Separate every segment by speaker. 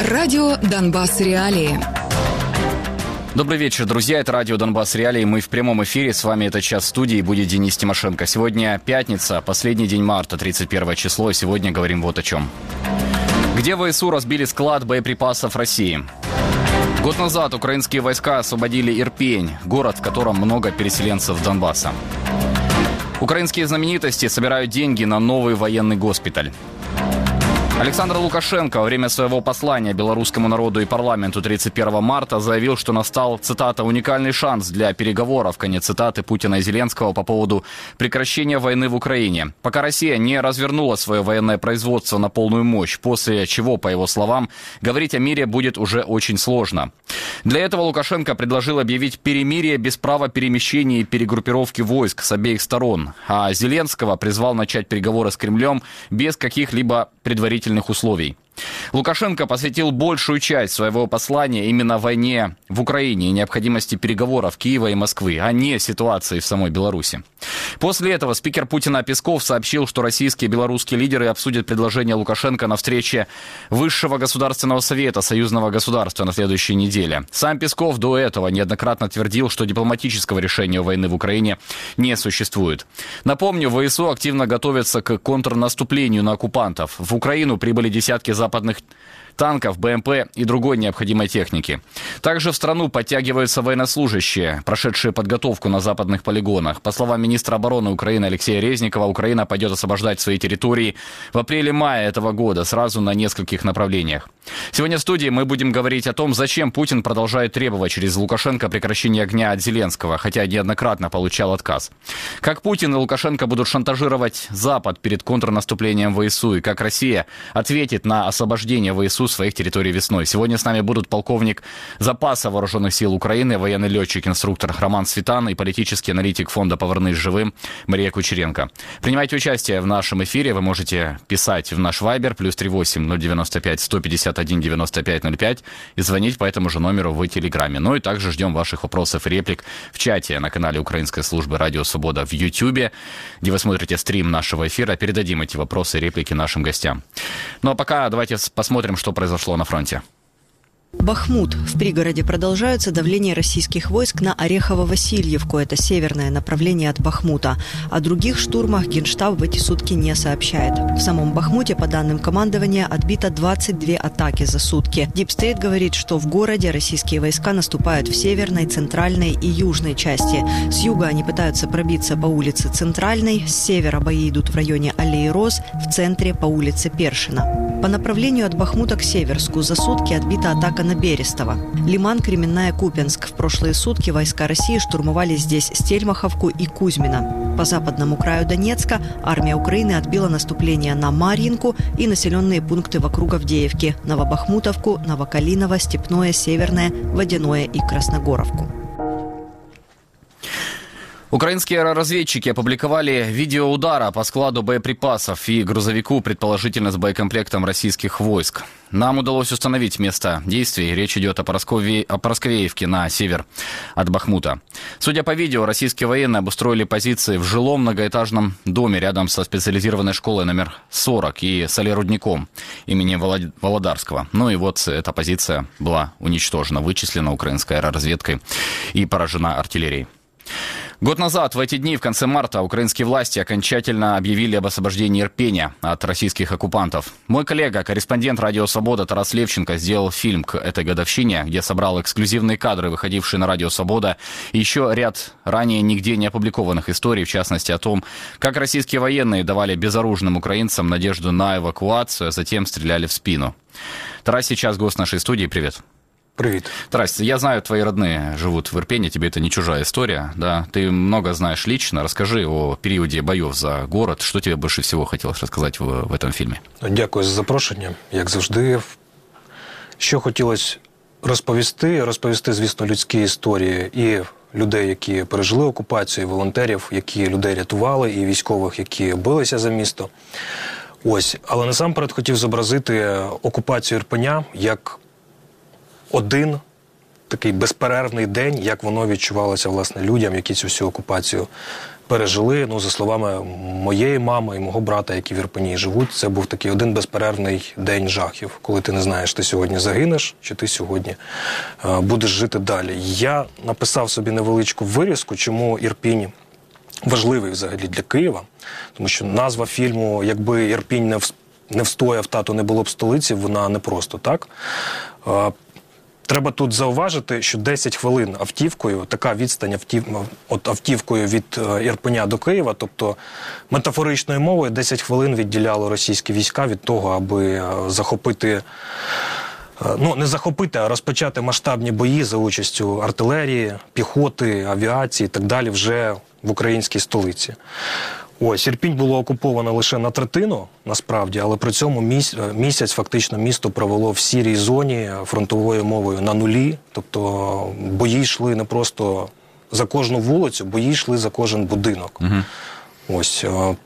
Speaker 1: Радио «Донбасс. Реалии».
Speaker 2: Добрый вечер, друзья. Это радио «Донбасс Реалии». Мы в прямом эфире. С вами этот час студии будет Денис Тимошенко. Сегодня пятница, последний день марта, 31 число. И сегодня говорим вот о чем. Где ВСУ разбили склад боеприпасов России? Год назад украинские войска освободили Ирпень, город, в котором много переселенцев Донбасса. Украинские знаменитости собирают деньги на новый военный госпиталь. Александр Лукашенко во время своего послания белорусскому народу и парламенту 31 марта заявил, что настал, цитата, «уникальный шанс для переговоров», конец цитаты Путина и Зеленского по поводу прекращения войны в Украине. Пока Россия не развернула свое военное производство на полную мощь, после чего, по его словам, говорить о мире будет уже очень сложно. Для этого Лукашенко предложил объявить перемирие без права перемещения и перегруппировки войск с обеих сторон, а Зеленского призвал начать переговоры с Кремлем без каких-либо предварительных условий. Лукашенко посвятил большую часть своего послания именно войне в Украине и необходимости переговоров Киева и Москвы, а не ситуации в самой Беларуси. После этого спикер Путина Песков сообщил, что российские и белорусские лидеры обсудят предложение Лукашенко на встрече Высшего государственного совета союзного государства на следующей неделе. Сам Песков до этого неоднократно твердил, что дипломатического решения войны в Украине не существует. Напомню, ВСУ активно готовятся к контрнаступлению на оккупантов. В Украину прибыли десятки западных западных танков, БМП и другой необходимой техники. Также в страну подтягиваются военнослужащие, прошедшие подготовку на западных полигонах. По словам министра обороны Украины Алексея Резникова, Украина пойдет освобождать свои территории в апреле-мае этого года сразу на нескольких направлениях. Сегодня в студии мы будем говорить о том, зачем Путин продолжает требовать через Лукашенко прекращения огня от Зеленского, хотя неоднократно получал отказ. Как Путин и Лукашенко будут шантажировать Запад перед контрнаступлением ВСУ, и как Россия ответит на освобождение ВСУ своих территорий весной. Сегодня с нами будут полковник запаса вооруженных сил Украины, военный летчик, инструктор Роман Светан и политический аналитик фонда «Повернись живым» Мария Кучеренко. Принимайте участие в нашем эфире. Вы можете писать в наш вайбер плюс 38 095 151 95 05 и звонить по этому же номеру в Телеграме. Ну и также ждем ваших вопросов и реплик в чате на канале Украинской службы «Радио Свобода» в Ютьюбе, где вы смотрите стрим нашего эфира. Передадим эти вопросы и реплики нашим гостям. Ну а пока давайте посмотрим, что произошло на фронте.
Speaker 3: Бахмут. В пригороде продолжается давление российских войск на Орехово-Васильевку. Это северное направление от Бахмута. О других штурмах Генштаб в эти сутки не сообщает. В самом Бахмуте, по данным командования, отбито 22 атаки за сутки. DeepState говорит, что в городе российские войска наступают в северной, центральной и южной части. С юга они пытаются пробиться по улице Центральной, с севера бои идут в районе Аллеи Роз, в центре по улице Першина. По направлению от Бахмута к Северску за сутки отбита атака на Берестово. Лиман, Кременная, Купенск. В прошлые сутки войска России штурмовали здесь Стельмаховку и Кузьмино. По западному краю Донецка армия Украины отбила наступление на Марьинку и населенные пункты вокруг Авдеевки – Новобахмутовку, Новокалиново, Степное, Северное, Водяное и Красногоровку.
Speaker 2: Украинские разведчики опубликовали видео удара по складу боеприпасов и грузовику, предположительно с боекомплектом российских войск. Нам удалось установить место действий. Речь идет о, Пороскове... о Поросковеевке на север от Бахмута. Судя по видео, российские военные обустроили позиции в жилом многоэтажном доме рядом со специализированной школой номер 40 и солерудником имени Володарского. Ну и вот эта позиция была уничтожена, вычислена украинской аэроразведкой и поражена артиллерией. Год назад, в эти дни, в конце марта, украинские власти окончательно объявили об освобождении Ирпения от российских оккупантов. Мой коллега, корреспондент «Радио Свобода» Тарас Левченко сделал фильм к этой годовщине, где собрал эксклюзивные кадры, выходившие на «Радио Свобода», и еще ряд ранее нигде не опубликованных историй, в частности о том, как российские военные давали безоружным украинцам надежду на эвакуацию, а затем стреляли в спину. Тарас сейчас гость нашей студии. Привет.
Speaker 4: Привет.
Speaker 2: Тарас, я знаю, твои родные живут в Ирпене, тебе это не чужая история, да? Ты много знаешь лично. Расскажи о периоде боев за город. Что тебе больше всего хотелось рассказать в, в этом фильме?
Speaker 4: Дякую за запрошення. Як завжди, що хотілося розповісти, розповісти, звісно, людські історії і людей, які пережили окупацію, і волонтерів, які людей рятували, і військових, які билися за місто. Ось, але насамперед хотів зобразити окупацію Ірпеня як один такий безперервний день, як воно відчувалося власне людям, які цю всю окупацію пережили. Ну, за словами моєї мами і мого брата, які в Ірпені живуть, це був такий один безперервний день жахів, коли ти не знаєш, ти сьогодні загинеш, чи ти сьогодні е, будеш жити далі. Я написав собі невеличку вирізку, чому Ірпінь важливий взагалі для Києва, тому що назва фільму, якби Ірпінь не встояв, тато не було б столиці, вона не просто так. Треба тут зауважити, що 10 хвилин автівкою, така відстань автів, от автівкою від е, Ірпеня до Києва, тобто метафоричною мовою 10 хвилин відділяло російські війська від того, аби е, захопити. Е, ну, не захопити, а розпочати масштабні бої за участю артилерії, піхоти, авіації і так далі вже в українській столиці. Ось Ірпінь було окуповано лише на третину, насправді, але при цьому е, місяць фактично місто провело в сірій зоні фронтовою мовою на нулі. Тобто бої йшли не просто за кожну вулицю, бої йшли за кожен будинок. Угу. Ось е,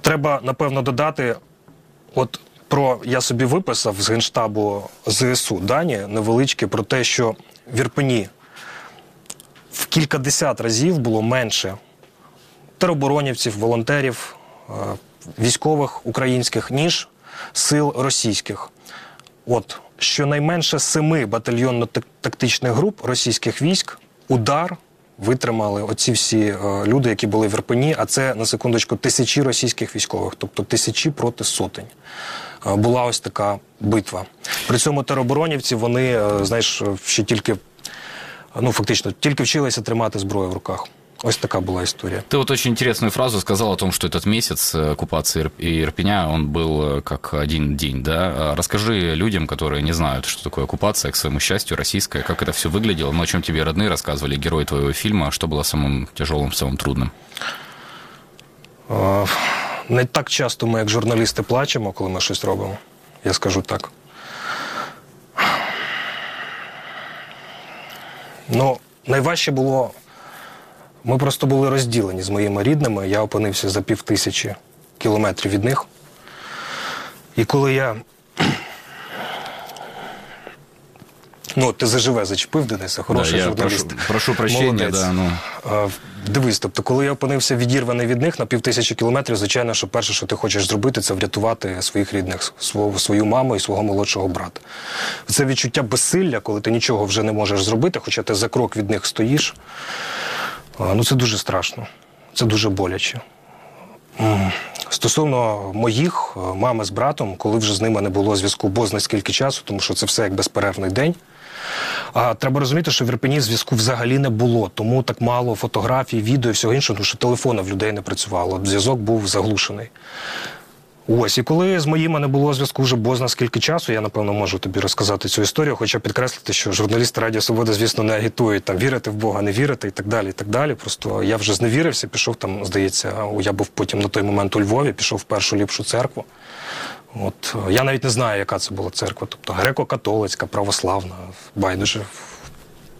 Speaker 4: треба напевно додати, от про я собі виписав з генштабу ЗСУ дані невеличкі про те, що в Ірпені в кількадесят разів було менше тероборонівців, волонтерів, е, військових українських, ніж сил російських. От щонайменше семи батальйонно-тактичних груп російських військ удар витримали оці всі е, люди, які були в Ірпені, а це на секундочку тисячі російських військових, тобто тисячі проти сотень. Е, була ось така битва. При цьому тероборонівці вони, знаєш, ще тільки ну фактично тільки вчилися тримати зброю в руках. Ось така была история.
Speaker 2: Ты вот очень интересную фразу сказал о том, что этот месяц э, оккупации Ирпеня, он был э, как один день, да? А расскажи людям, которые не знают, что такое оккупация, к своему счастью, российская, как это все выглядело, ну, о чем тебе родные рассказывали, герои твоего фильма, что было самым тяжелым, самым трудным?
Speaker 4: Не так часто ми, як журналісти, плачемо, коли ми щось робимо. Я скажу так. Ну, найважче було ми просто були розділені з моїми рідними. Я опинився за пів тисячі кілометрів від них. І коли я. Ну, ти заживе зачепив Дениса, хороший да, я журналіст.
Speaker 2: Прошу, прошу прощення, да, ну.
Speaker 4: Дивись, тобто, коли я опинився відірваний від них на пів тисячі кілометрів, звичайно, що перше, що ти хочеш зробити, це врятувати своїх рідних, свою маму і свого молодшого брата. Це відчуття безсилля, коли ти нічого вже не можеш зробити, хоча ти за крок від них стоїш. Ну це дуже страшно, це дуже боляче. Стосовно моїх, е, мами з братом, коли вже з ними не було зв'язку, бо зна скільки часу, тому що це все як безперервний день. А треба розуміти, що в Ірпені зв'язку взагалі не було, тому так мало фотографій, відео і всього іншого, тому що телефона в людей не працювало. Зв'язок був заглушений. Ось, і коли з моїми не було зв'язку вже бозна скільки часу, я напевно можу тобі розказати цю історію, хоча підкреслити, що журналісти Радіо Свобода, звісно, не агітують там вірити в Бога, не вірити і так далі. і так далі. Просто я вже зневірився, пішов там, здається, я був потім на той момент у Львові, пішов в першу ліпшу церкву. От я навіть не знаю, яка це була церква, тобто греко-католицька, православна, байдуже.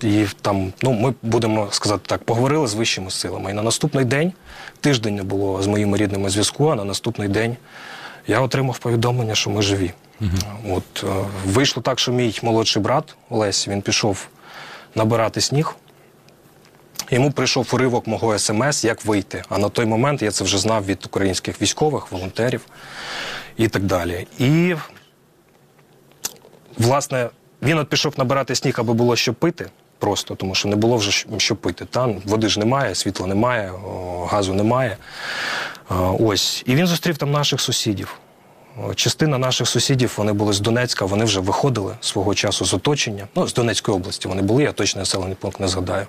Speaker 4: І там, ну, ми будемо сказати так, поговорили з вищими силами. І на наступний день тиждень не було з моїми рідними зв'язку, а на наступний день я отримав повідомлення, що ми живі. Угу. От е, Вийшло так, що мій молодший брат Олесь він пішов набирати сніг. Йому прийшов уривок мого смс, як вийти. А на той момент я це вже знав від українських військових, волонтерів і так далі. І, власне, він от пішов набирати сніг, аби було що пити. Просто тому, що не було вже що пити. Там води ж немає, світла немає, газу немає. Ось. І він зустрів там наших сусідів. Частина наших сусідів вони були з Донецька, вони вже виходили свого часу з оточення. Ну, з Донецької області вони були, я точно населений пункт не згадаю.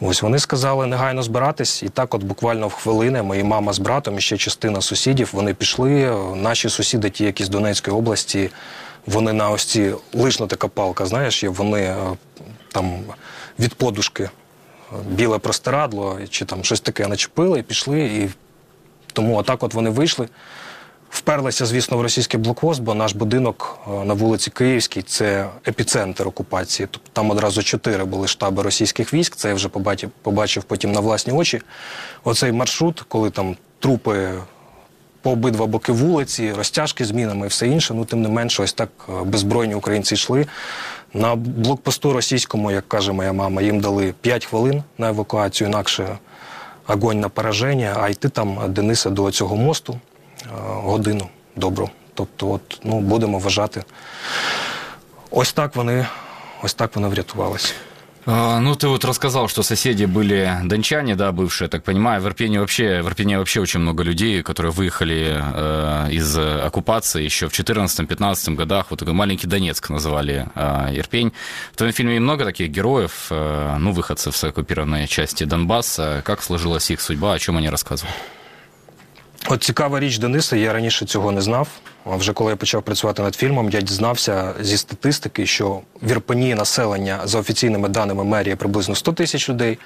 Speaker 4: Ось вони сказали негайно збиратись, і так, от буквально в хвилини, мої мама з братом і ще частина сусідів вони пішли. Наші сусіди, ті, які з Донецької області, вони на ось ці лишна така палка, знаєш, вони е, там від подушки е, біле простирадло чи там щось таке начепили і пішли. І тому отак от вони вийшли. Вперлися, звісно, в російський блокпост, бо наш будинок е, на вулиці Київській це епіцентр окупації. Тобто там одразу чотири були штаби російських військ. Це я вже побачив, побачив потім на власні очі. Оцей маршрут, коли там трупи по обидва боки вулиці, розтяжки з мінами і все інше. Ну тим не менше, ось так е, беззбройні українці йшли. На блокпосту російському, як каже моя мама, їм дали 5 хвилин на евакуацію, інакше огонь на пораження, а йти там Дениса до цього мосту е, годину добру. Тобто, от, ну, будемо вважати. Ось так вони, ось так вони врятувалися.
Speaker 2: А, Ну, ты вот рассказал, что соседи были дончане, да, бывшие, так понимаю. В Ирпене вообще, в Ирпене вообще очень много людей, которые выехали э, из оккупации еще в 14-15 годах. Вот такой маленький Донецк называли э, Ирпень. В твоем фильме много таких героев, э, ну, выходцев с оккупированной части Донбасса. Как сложилась их судьба, о чем они рассказывали?
Speaker 4: От цікава річ Дениса, я раніше цього не знав. А вже коли я почав працювати над фільмом, я дізнався зі статистики, що в Ірпені населення за офіційними даними мерії приблизно 100 тисяч людей,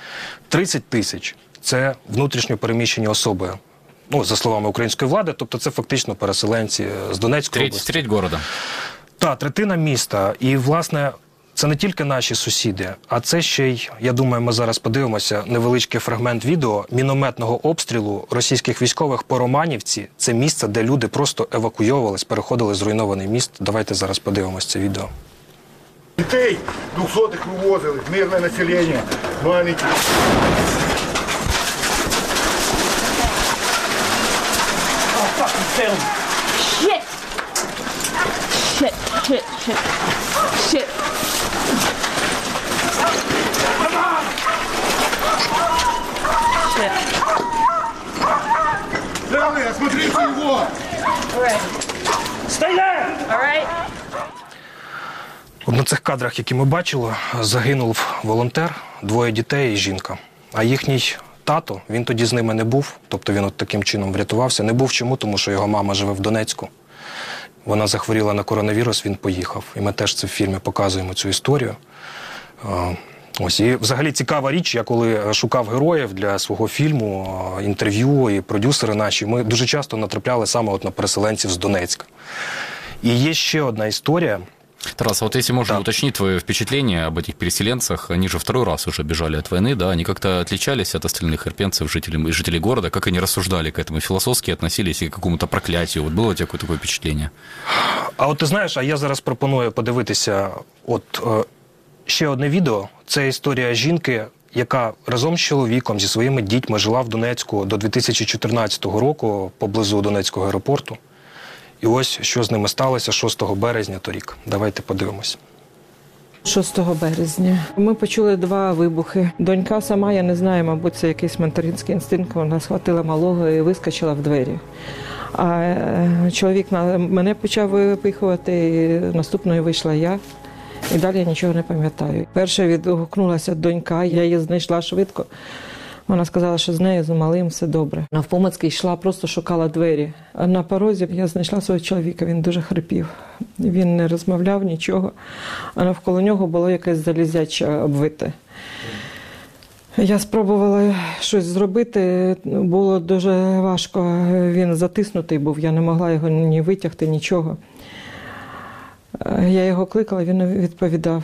Speaker 4: 30 тисяч це внутрішньо переміщені особи. Ну, за словами української влади, тобто це фактично переселенці з Донецької області.
Speaker 2: треть города.
Speaker 4: Та третина міста. І, власне, це не тільки наші сусіди, а це ще й, я думаю, ми зараз подивимося невеличкий фрагмент відео мінометного обстрілу російських військових по Романівці. Це місце, де люди просто евакуйовувались, переходили зруйнований міст. Давайте зараз подивимося це відео.
Speaker 5: Дітей двохсотих вивозили, мирне населення, маленькі.
Speaker 6: Shit! Shit, shit, shit, shit. Shit.
Speaker 5: Леонид, смотрите його!
Speaker 6: All?
Speaker 4: От на цих кадрах, які ми бачили, загинув волонтер, двоє дітей і жінка. А їхній тато, він тоді з ними не був, тобто він от таким чином врятувався. Не був чому, тому що його мама живе в Донецьку. Вона захворіла на коронавірус, він поїхав. І ми теж це в фільмі показуємо цю історію. Е, Ось і взагалі цікава річ. Я коли шукав героїв для свого фільму, е, інтерв'ю і продюсери наші, ми дуже часто натрапляли саме от на переселенців з Донецька. І є ще одна історія.
Speaker 2: Тарас, а вот если можно
Speaker 4: Да.
Speaker 2: уточнить твое впечатление об этих переселенцах, они же второй раз уже бежали от войны, да, они как-то отличались от остальных ирпенцев, жителей, жителей города, как они рассуждали к этому, философски относились и к какому-то проклятию, вот было у тебя какое-то такое впечатление?
Speaker 4: А от ти знаєш, а я зараз пропоную подивитися от е, ще одне відео. Це історія жінки, яка разом з чоловіком зі своїми дітьми жила в Донецьку до 2014 року поблизу Донецького аеропорту. І ось що з ними сталося 6 березня торік. Давайте подивимось.
Speaker 7: 6 березня. Ми почули два вибухи. Донька сама, я не знаю, мабуть, це якийсь материнський інстинкт. Вона схватила малого і вискочила в двері. А е, чоловік мене почав випихувати, і наступною вийшла я. І далі я нічого не пам'ятаю. Перше відгукнулася донька, я її знайшла швидко. Вона сказала, що з нею з малим все добре. Навпомацьки йшла, просто шукала двері. А на порозі я знайшла свого чоловіка. Він дуже хрипів. Він не розмовляв нічого, а навколо нього було якесь залізяче обвите. Я спробувала щось зробити, було дуже важко. Він затиснутий був, я не могла його ні витягти, нічого. Я його кликала, він не відповідав.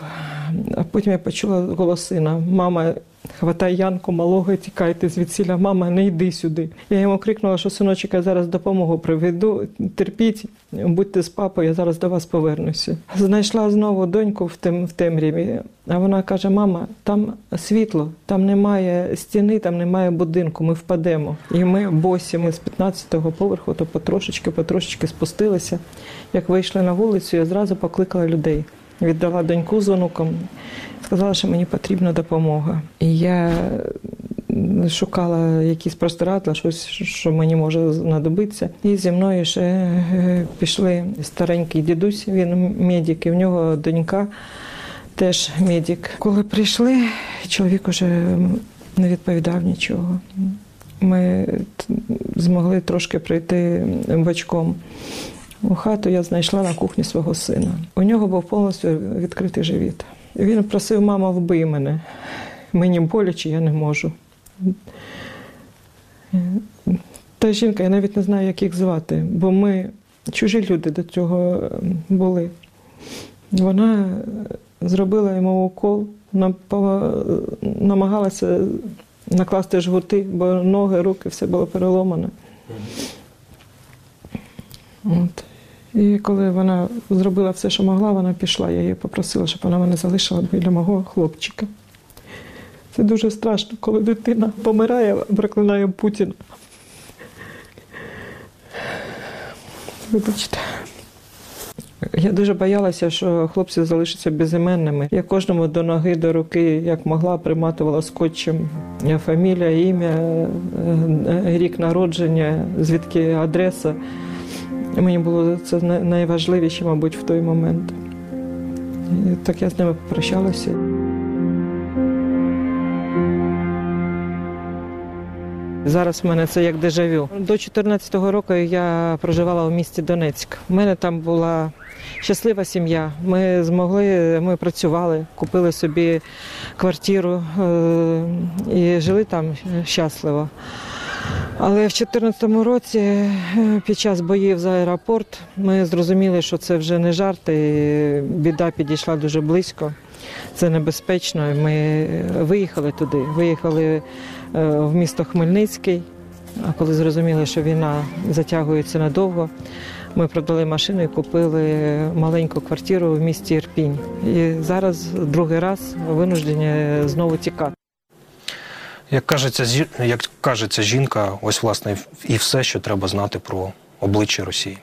Speaker 7: А потім я почула голос сина. Мама, хватай Янку малого тікайте звідсіля. Мама, не йди сюди. Я йому крикнула, що синочок, я зараз допомогу приведу. Терпіть, будьте з папою, я зараз до вас повернуся. Знайшла знову доньку в, тем, в темряві. А вона каже: Мама, там світло, там немає стіни, там немає будинку, ми впадемо. І ми босі, ми з 15-го поверху, то потрошечки, потрошечки спустилися. Як вийшли на вулицю, я зразу покликала людей. Віддала доньку з онуком, сказала, що мені потрібна допомога. І я шукала якісь простирадла, щось, що мені може знадобитися. І зі мною ще е, пішли старенький дідусь, він медик, і в нього донька теж медик. Коли прийшли, чоловік уже не відповідав нічого. Ми змогли трошки прийти бочком. У хату я знайшла на кухні свого сина. У нього був повністю відкритий живіт. Він просив, мама, вбий мене. Мені боляче, я не можу. Та жінка, я навіть не знаю, як їх звати, бо ми чужі люди до цього е, були. Вона зробила йому укол, нам- намагалася накласти жгути, бо ноги, руки, все було переломане. От. І коли вона зробила все, що могла, вона пішла. Я її попросила, щоб вона мене залишила біля мого хлопчика. Це дуже страшно, коли дитина помирає, проклинає Путіна. Вибачте. Я дуже боялася, що хлопці залишаться безіменними. Я кожному до ноги, до руки, як могла, приматувала скотчем фамілія, ім'я, е, е, рік народження, звідки адреса. Мені було це найважливіше, мабуть, в той момент. І так я з ними попрощалася. Зараз в мене це як дежавю. До 2014 року я проживала у місті Донецьк. У мене там була щаслива сім'я. Ми змогли, ми працювали, купили собі квартиру е, і жили там щасливо. Але в 2014 році, е, під час боїв за аеропорт, ми зрозуміли, що це вже не жарт, і біда підійшла дуже близько. Це небезпечно. Ми виїхали туди, виїхали е, в місто Хмельницький. А коли зрозуміли, що війна затягується надовго, ми продали машину і купили маленьку квартиру в місті Ірпінь. І зараз другий раз винуждені знову тікати.
Speaker 4: Як кажеться, зі- як кажеться жінка, ось власне і все, що треба знати про обличчя Росії.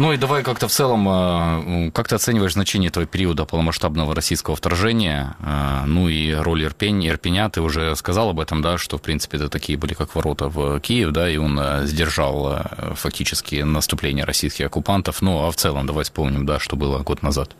Speaker 2: Ну и давай как-то в целом, э, как ты оцениваешь значение этого периода полномасштабного российского вторжения, э, ну и роль Ирпень, Ирпеня, ты уже сказал об этом, да, что в принципе это такие были как ворота в Киев, да, и он э, сдержал э, фактически наступление российских оккупантов, ну а в целом давай вспомним, да, что было год назад.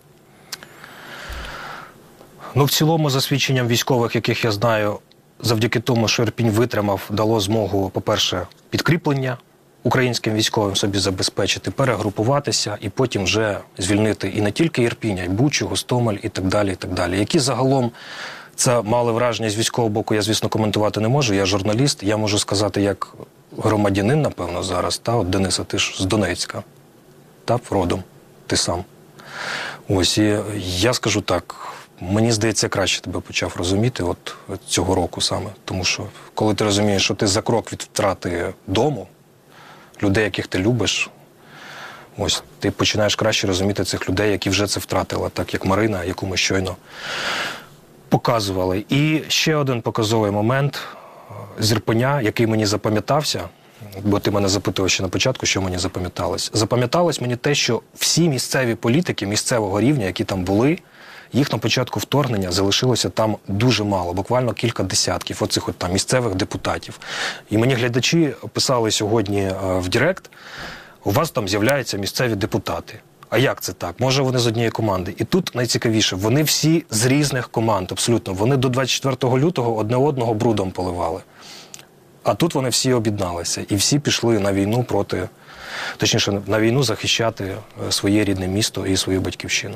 Speaker 4: Ну, в цілому, за свідченням військових, яких я знаю, завдяки тому, що Ірпінь витримав, дало змогу, по-перше, підкріплення українським військовим собі забезпечити, перегрупуватися і потім вже звільнити і не тільки Ірпінь, а й Бучу, Гостомель і так далі. і так далі. Які загалом це мали враження з військового боку, я, звісно, коментувати не можу. Я журналіст, я можу сказати, як громадянин, напевно, зараз, та от Дениса, ти ж з Донецька, та родом, ти сам. Ось і я скажу так. Мені здається, краще тебе почав розуміти от цього року саме. Тому що коли ти розумієш, що ти за крок від втрати дому, людей, яких ти любиш, ось ти починаєш краще розуміти цих людей, які вже це втратили, так як Марина, яку ми щойно показували. І ще один показовий момент е, з Ірпеня, який мені запам'ятався. Бо ти мене запитував ще на початку, що мені запам'яталось. Запам'яталось мені те, що всі місцеві політики місцевого рівня, які там були, їх на початку вторгнення залишилося там дуже мало, буквально кілька десятків оцих от там місцевих депутатів. І мені глядачі писали сьогодні е, в Директ, у вас там з'являються місцеві депутати. А як це так? Може вони з однієї команди? І тут найцікавіше, вони всі з різних команд, абсолютно. Вони до 24 лютого одне одного брудом поливали. А тут вони всі об'єдналися і всі пішли на війну проти, точніше, на війну захищати е, своє рідне місто і свою батьківщину.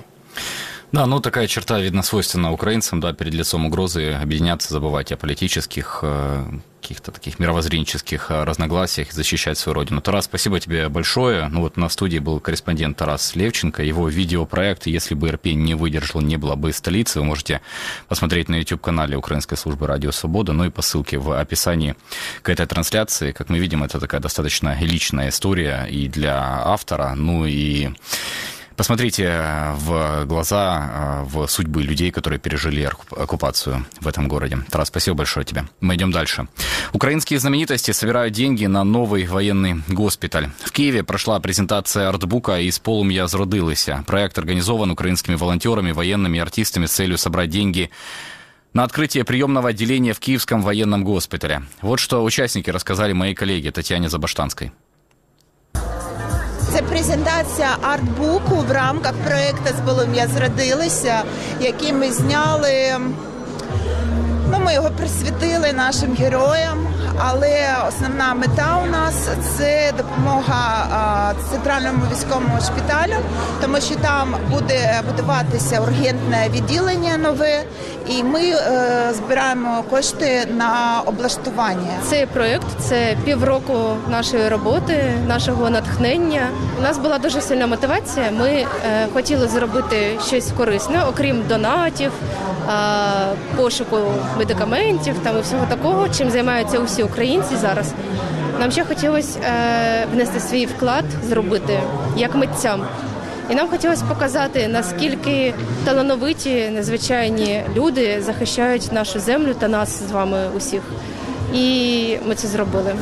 Speaker 2: Да, ну такая черта, видно, свойственна украинцам, да, перед лицом угрозы объединяться, забывать о политических, э, каких-то таких мировоззренческих э, разногласиях защищать свою родину. Тарас, спасибо тебе большое. Ну вот на студии был корреспондент Тарас Левченко. Его видеопроект «Если бы Ирпень не выдержал, не было бы столицы» вы можете посмотреть на YouTube-канале Украинской службы «Радио Свобода», ну и по ссылке в описании к этой трансляции. Как мы видим, это такая достаточно личная история и для автора, ну и Посмотрите в глаза, в судьбы людей, которые пережили оккупацию в этом городе. Тарас, спасибо большое тебе. Мы идем дальше. Украинские знаменитости собирают деньги на новый военный госпиталь. В Киеве прошла презентация артбука «Из полум'я зродилися». Проект организован украинскими волонтерами, военными и артистами с целью собрать деньги на открытие приемного отделения в Киевском военном госпитале. Вот что участники рассказали моей коллеге Татьяне Забаштанской.
Speaker 8: Це презентація артбуку в рамках проєкту з полум'я зродилися, який ми зняли. Ну, ми його присвятили нашим героям, але основна мета у нас це допомога центральному військовому шпиталю, тому що там буде будуватися ургентне відділення нове, і ми е, збираємо кошти на облаштування.
Speaker 9: Цей проєкт це півроку нашої роботи, нашого натхнення. У нас була дуже сильна мотивація. Ми е, хотіли зробити щось корисне, окрім донатів, пошуку медикаментів там і всього такого, чим займаються усі українці зараз. Нам ще хотілося е, внести свій вклад, зробити як митцям. І нам хотілося показати, наскільки талановиті, незвичайні люди захищають нашу землю та нас з вами усіх. І ми це зробили.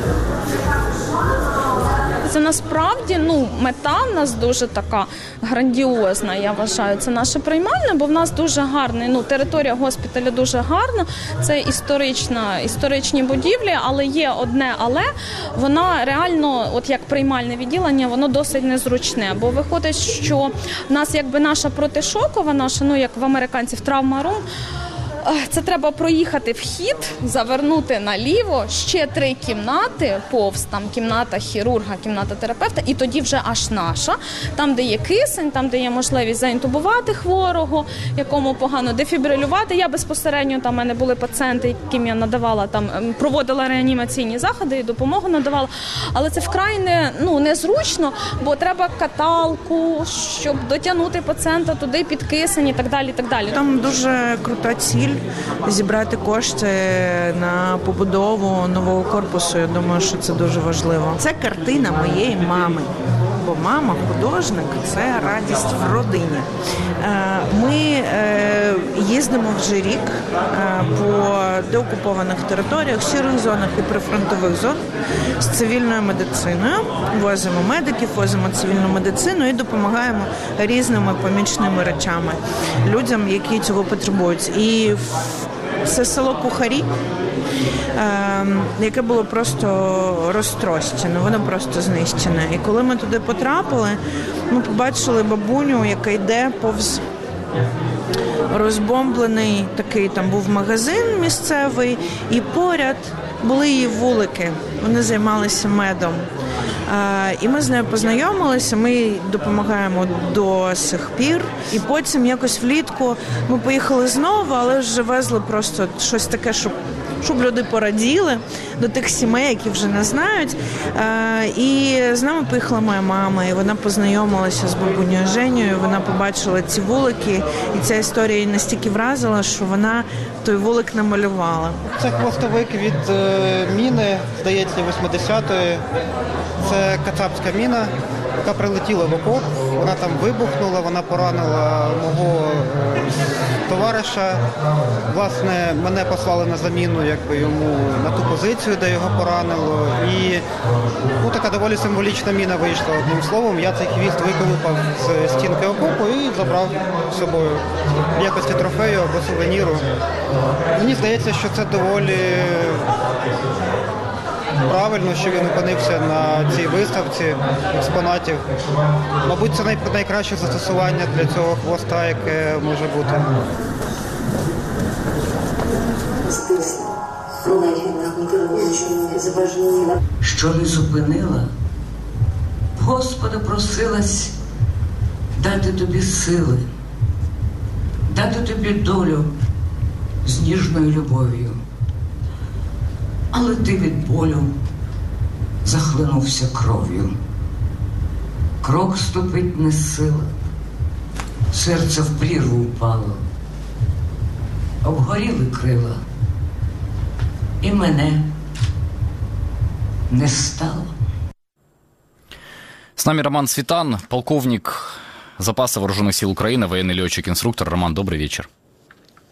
Speaker 10: Це насправді ну мета в нас дуже така грандіозна. Я вважаю, це наше приймальне, бо в нас дуже гарний. Ну територія госпіталя дуже гарна. Це історична, історичні будівлі, але є одне, але вона реально, от як приймальне відділення, воно досить незручне. Бо виходить, що в нас якби наша протишокова, наша, ну як в американців, травма-рум, це треба проїхати вхід, завернути наліво, ще три кімнати, повз там кімната хірурга, кімната терапевта, і тоді вже аж наша, там, де є кисень, там, де є можливість заінтубувати хворого, якому погано дефібрилювати. Я безпосередньо там в мене були пацієнти, яким я надавала там, ем, проводила реанімаційні заходи і допомогу надавала. Але це вкрай не ну незручно, бо треба каталку, щоб дотягнути пацієнта туди під кисень і так далі. І так далі.
Speaker 11: Там дуже крута ціль зібрати кошти на побудову нового корпусу. Я думаю, що це дуже важливо. Це картина моєї мами. Бо мама художник це радість в родині. Е, ми е, їздимо вже рік е, по деокупованих територіях, сірих зонах і прифронтових зон з цивільною медициною. Возимо медиків, возимо цивільну медицину і допомагаємо різними помічними речами людям, які цього потребують. І це село Кухарі, яке було просто розтрощене, воно просто знищене. І коли ми туди потрапили, ми побачили бабуню, яка йде повз. Розбомблений такий там був магазин місцевий, і поряд були її вулики. Вони займалися медом. І ми з нею познайомилися. Ми допомагаємо до сих пір. І потім якось влітку ми поїхали знову, але вже везли просто щось таке, щоб щоб люди пораділи до тих сімей, які вже не знають. І з нами поїхала моя мама, і вона познайомилася з бабунею Женєю. Вона побачила ці вулики, і ця історія її настільки вразила, що вона той вулик намалювала.
Speaker 12: Це хвостовик від е, міни, здається, 80-ї. Це кацапська міна, яка прилетіла в окоп. Вона там вибухнула, вона поранила мого е, товариша. Власне, мене послали на заміну якби йому на ту позицію, де його поранило. І ну, така доволі символічна міна вийшла одним словом. Я цей хвіст виколупав з стінки окопу і забрав з собою в якості трофею або сувеніру. Мені здається, що це доволі правильно, що він опинився на цій виставці експонатів. Мабуть, це найкраще застосування для цього хвоста, яке може бути.
Speaker 13: Що не зупинила, Господа просилась дати тобі сили, дати тобі долю з ніжною любов'ю але ти від болю захлинувся кров'ю. Крок ступить не сила, серце в прірву впало, обгоріли крила, і мене не стало.
Speaker 2: С нами Роман Светан, полковник запаса вооруженных сил Украины, военный летчик-инструктор. Роман, добрый вечер.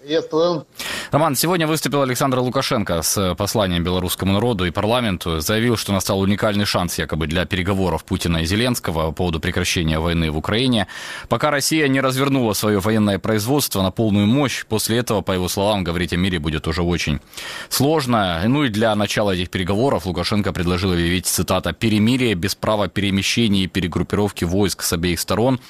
Speaker 14: Приветствую.
Speaker 2: Роман, сегодня выступил Александр Лукашенко с посланием белорусскому народу и парламенту. Заявил, что настал уникальный шанс якобы для переговоров Путина и Зеленского по поводу прекращения войны в Украине. Пока Россия не развернула свое военное производство на полную мощь, после этого, по его словам, говорить о мире будет уже очень сложно. Ну и для начала этих переговоров Лукашенко предложил объявить, цитата, «перемирие без права перемещения и перегруппировки войск с обеих сторон».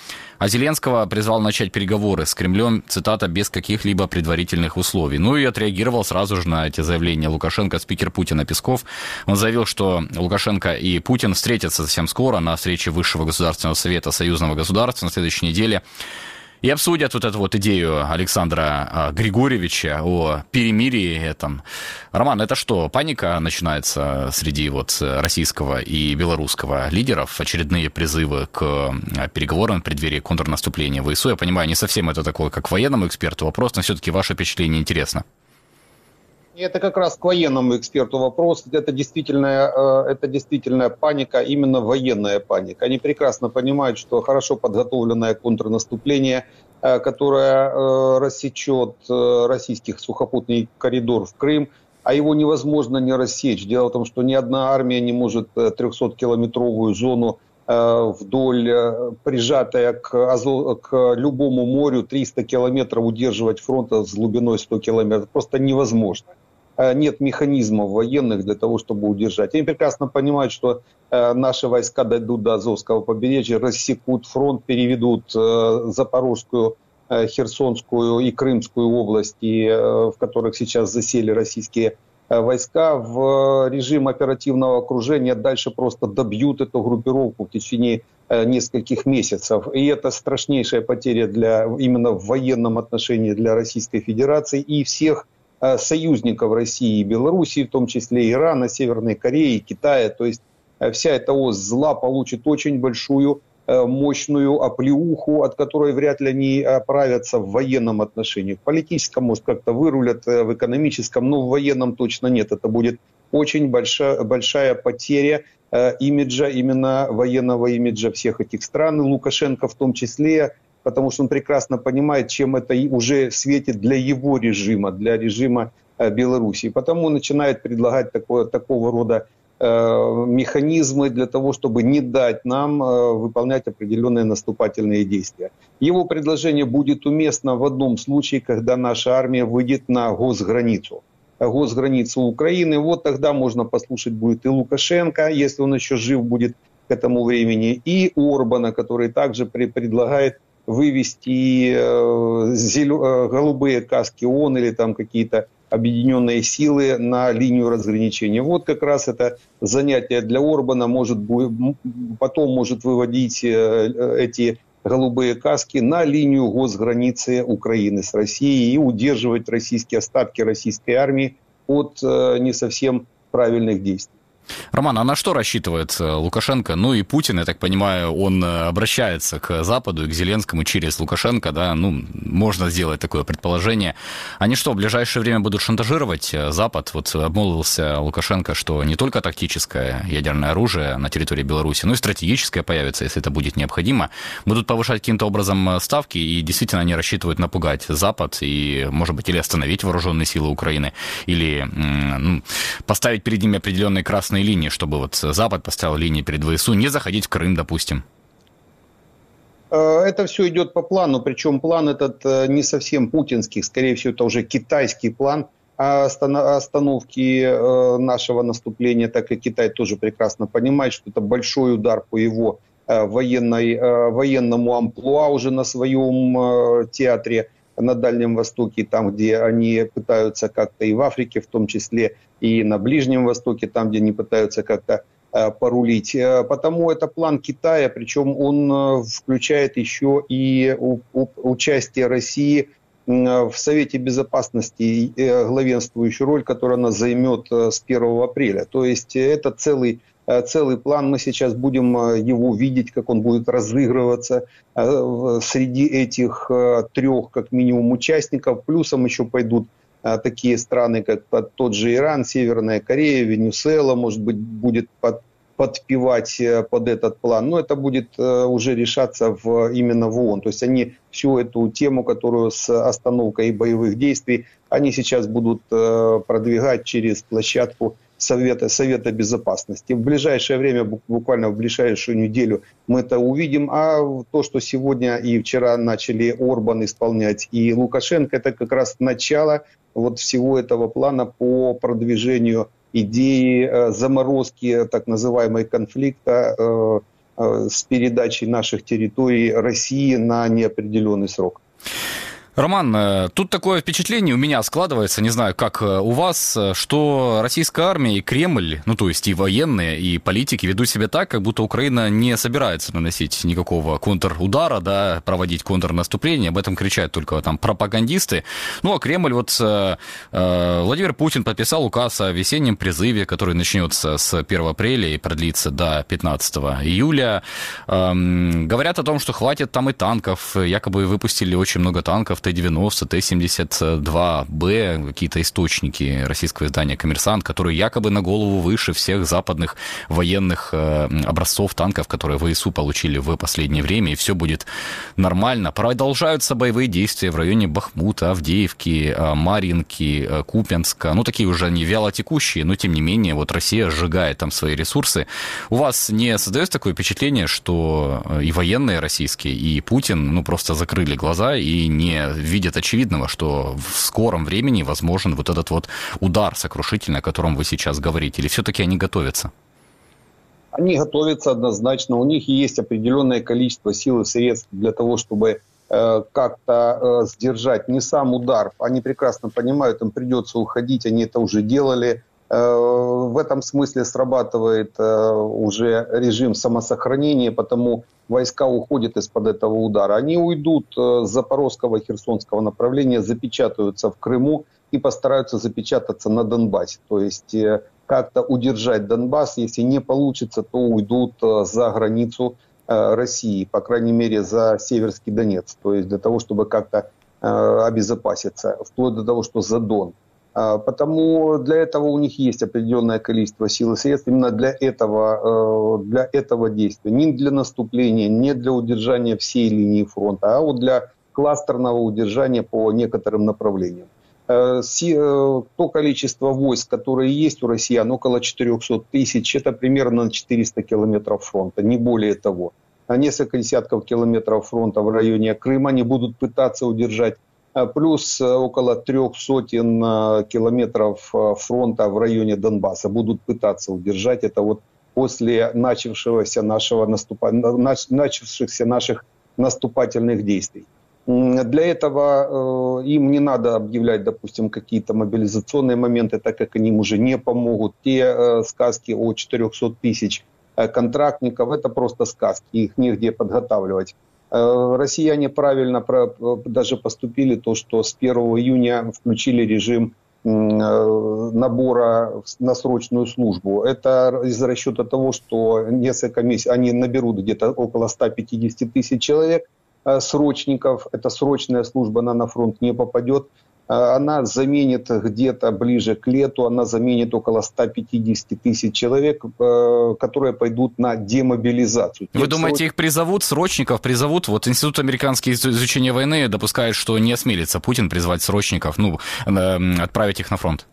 Speaker 2: А Зеленского призвал начать переговоры с Кремлем, цитата, без каких-либо предварительных условий. Ну и отреагировал сразу же на эти заявления Лукашенко, спикер Путина Песков. Он заявил, что Лукашенко и Путин встретятся совсем скоро на встрече Высшего государственного совета союзного государства на следующей неделе и обсудят вот эту вот идею Александра а, Григорьевича о перемирии этом. Роман, это что, паника начинается среди вот российского и белорусского лидеров? Очередные призывы к а, переговорам в преддверии контрнаступления ВСУ? Я понимаю, не совсем это такое, как военному эксперту вопрос, но все-таки ваше впечатление интересно.
Speaker 14: Это как раз к военному эксперту вопрос. Это действительно, э, это действительно паника, именно военная паника. Они прекрасно понимают, что хорошо подготовленное контрнаступление, э, которое э, рассечет российский сухопутный коридор в Крым, а его невозможно не рассечь. Дело в том, что ни одна армия не может 300-километровую зону вдоль, прижатая к, к любому морю 300 километров удерживать фронта с глубиной 100 километров. Просто невозможно. Э, нет механизмов военных для того, чтобы удержать. Они прекрасно понимают, что э, наши войска дойдут до Азовского побережья, рассекут фронт, переведут э, Запорожскую, Херсонскую и Крымскую области, в которых сейчас засели российские войска, в режим оперативного окружения дальше просто добьют эту группировку в течение нескольких месяцев. И это страшнейшая потеря для, именно в военном отношении для Российской Федерации и всех союзников России и Белоруссии, в том числе Ирана, Северной Кореи, Китая. То есть э, вся эта ось зла получит очень большую э, мощную оплеуху, от которой вряд ли они оправятся в военном отношении. В политическом, может, как-то вырулят, в экономическом, но в военном точно нет. Это будет очень большая, большая потеря имиджа, именно военного имиджа всех этих стран, и Лукашенко в том числе, потому что он прекрасно понимает, чем это уже светит для его режима, для режима э, Белоруссии. Потому начинает предлагать такое, такого рода э, механизмы для того, чтобы не дать нам э, выполнять определенные наступательные действия. Его предложение будет уместно в одном случае, когда наша армия выйдет на госграницу госграницу Украины. Вот тогда можно послушать будет и Лукашенко, если он еще жив будет к этому времени, и Орбана, который также предлагает вывести э. Э, голубые каски ООН или там какие-то объединенные силы на линию разграничения. Вот как раз это занятие для Орбана может потом может выводить э, эти голубые каски на линию госграницы Украины с Россией и удерживать российские остатки российской армии от не совсем правильных действий.
Speaker 2: Роман, а на что рассчитывает э, Лукашенко? Ну и Путин, я так понимаю, он э, обращается к Западу и к Зеленскому через Лукашенко, да, ну, можно сделать такое предположение. Они что, в ближайшее время будут шантажировать э, Запад? Вот обмолвился Лукашенко, что не только тактическое ядерное оружие на территории Беларуси, но и стратегическое появится, если это будет необходимо. Будут повышать каким-то образом ставки, и действительно они рассчитывают напугать Запад и, может быть, или остановить вооруженные силы Украины, или ну, поставить перед ними определенные красные красные линии, чтобы вот Запад поставил линии перед ВСУ, не заходить в Крым, допустим?
Speaker 14: Э, это все идет по плану, причем план этот э, не совсем путинский, скорее всего, это уже китайский план остановки э, нашего наступления, так и Китай тоже прекрасно понимает, что это большой удар по его военной, военному амплуа уже на своем театре на Дальнем Востоке, там, где они пытаются как-то и в Африке, в том числе и на Ближнем Востоке, там, где они пытаются как-то э, порулить. Э, потому это план Китая, причем он э, включает еще и участие России в Совете Безопасности главенствующую роль, которую она займет с 1 апреля. То есть это целый целый план. Мы сейчас будем э, его видеть, как он будет разыгрываться э, среди этих трех, как минимум, участников. Плюсом еще пойдут такие страны, как тот же Иран, Северная Корея, Венесуэла, может быть, будет под, подпевать под этот план. Но это будет уже решаться в, именно в ООН. То есть они всю эту тему, которую с остановкой боевых действий, они сейчас будут продвигать через площадку Совета, Совета Безопасности. В ближайшее время, буквально в ближайшую неделю мы это увидим. А то, что сегодня и вчера начали Орбан исполнять и Лукашенко, это как раз начало вот всего этого плана по продвижению идеи э, заморозки так называемой конфликта э, э, с передачей наших территорий России на неопределенный срок.
Speaker 2: Роман, э, тут такое впечатление у меня складывается, не знаю, как э, у вас, э, что российская армия и Кремль, ну то есть и военные, и политики ведут себя так, как будто Украина не собирается наносить никакого контрудара, да, проводить контрнаступление, об этом кричат только там пропагандисты. Ну а Кремль, вот э, Владимир Путин подписал указ о весеннем призыве, который начнется с 1 апреля и продлится до 15 июля. Э, говорят о том, что хватит там и танков, якобы выпустили очень много танков, Т-90, Т-72Б, какие-то источники российского издания «Коммерсант», которые якобы на голову выше всех западных военных э, образцов танков, которые ВСУ получили в последнее время, и все будет нормально. Продолжаются боевые действия в районе Бахмута, Авдеевки, э, Маринки, э, Купенска. Ну, такие уже не вяло текущие, но тем не менее, вот Россия сжигает там свои ресурсы. У вас не создается такое впечатление, что и военные российские, и Путин, ну, просто закрыли глаза и не видят очевидного, что в скором времени возможен вот этот вот удар сокрушительный, о котором вы сейчас говорите? Или все-таки они готовятся?
Speaker 14: Они готовятся однозначно. У них есть определенное количество сил и средств для того, чтобы э, как-то э, сдержать не сам удар. Они прекрасно понимают, им придется уходить, они это уже делали. Э, в этом смысле срабатывает э, уже режим самосохранения, потому войска уходят из-под этого удара. Они уйдут э, с запорожского херсонского направления, запечатаются в Крыму и постараются запечататься на Донбассе. То есть как-то удержать Донбасс. Если не получится, то уйдут за границу России, по крайней мере, за Северский Донец. То есть для того, чтобы как-то обезопаситься, вплоть до того, что за Дон. А, потому для этого у них есть определенное количество сил и средств именно для этого, э, для этого действия. Не для наступления, не для удержания всей линии фронта, а вот для кластерного удержания по некоторым направлениям. Э, э, то количество войск, которые есть у россиян, около 400 тысяч, это примерно 400 километров фронта, не более того. А несколько десятков километров фронта в районе Крыма они будут пытаться удержать плюс э, около трех сотен э, километров фронта в районе Донбасса будут пытаться удержать. Это вот после начавшегося нашего наступа... начавшихся наших наступательных действий. Для этого э, им не надо объявлять, допустим, какие-то мобилизационные моменты, так как они им уже не помогут. Те э, сказки о 400 тысяч э, контрактников, это просто сказки, их негде подготавливать. Э, россияне правильно даже поступили, то, что с 1 июня включили режим э, набора на срочную службу. Это из расчета того, что несколько месяцев они наберут где-то около 150 тысяч человек э, срочников. Эта срочная служба, она на фронт не попадет. Э, она заменит где-то ближе к лету, она заменит около 150 тысяч человек, э, которые пойдут на демобилизацию.
Speaker 2: Вы думаете, их призовут, срочников призовут? Вот Институт американских изучения войны допускает, что не осмелится Путин призвать срочников, ну, отправить их на фронт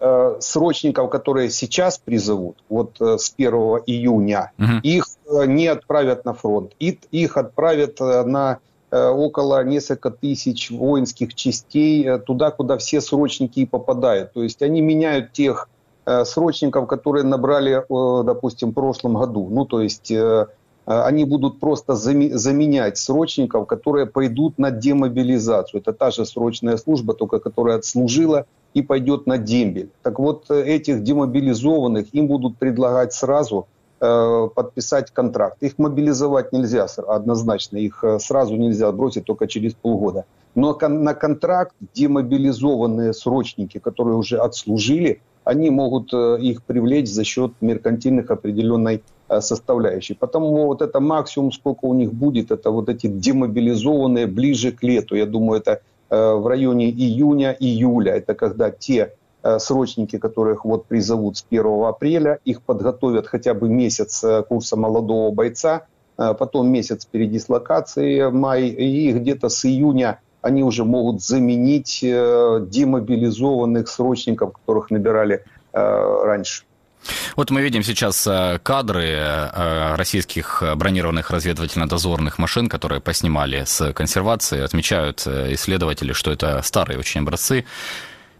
Speaker 14: э, срочников, которые сейчас призовут, вот с 1 июня, угу. их не отправят на фронт. Их, отправят на около несколько тысяч воинских частей э, туда, куда все срочники и попадают. То есть они меняют тех э, срочников, которые набрали, допустим, в прошлом году. Ну, то есть они будут просто заменять срочников, которые пойдут на демобилизацию. Это та же срочная служба, только которая отслужила и пойдет на дембель. Так вот, этих демобилизованных им будут предлагать сразу Э, подписать контракт. Их мобилизовать нельзя однозначно, их э, сразу нельзя бросить только через полгода. Но на контракт демобилизованные срочники, которые уже отслужили, они могут э, их привлечь за счет меркантильных определенной составляющей. Потому вот это максимум, сколько у них будет, это вот эти демобилизованные ближе к лету. Я думаю, это в районе июня-июля. Это когда те Э, срочники, которых вот призовут с 1 апреля, их подготовят хотя бы месяц э, курса молодого бойца, э, потом месяц передислокации май, и где-то с июня они уже могут заменить демобилизованных срочников, которых набирали раньше.
Speaker 2: Вот мы видим сейчас кадры российских бронированных разведывательно-дозорных машин, которые поснимали с консервации. Отмечают исследователи, что это старые очень образцы.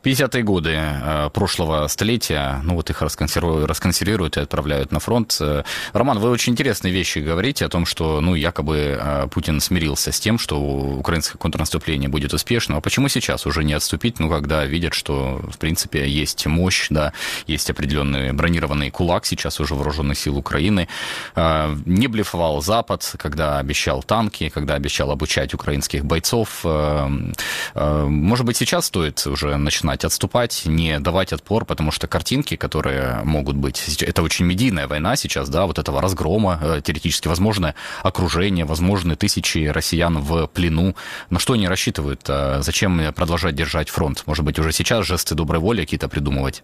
Speaker 2: 50-е годы э, прошлого столетия, ну вот их расконсервируют, расконсервируют и отправляют на фронт. Э, Роман, вы очень интересные вещи говорите о том, что, ну, якобы э, Путин смирился с тем, что украинское контрнаступление будет успешным. А почему сейчас уже не отступить, ну, когда видят, что, в принципе, есть мощь, да, есть определенный бронированный кулак сейчас уже вооруженных сил Украины. Не блефовал Запад, когда обещал танки, когда обещал обучать украинских бойцов. Может быть, сейчас стоит уже начинать понимать, отступать, не давать отпор, потому что картинки, которые могут быть, это очень медийная война сейчас, да, вот этого разгрома, э, теоретически возможное окружение, возможны тысячи россиян в плену. На что они рассчитывают? А зачем продолжать держать фронт? Может быть, уже сейчас жесты доброй воли какие-то придумывать?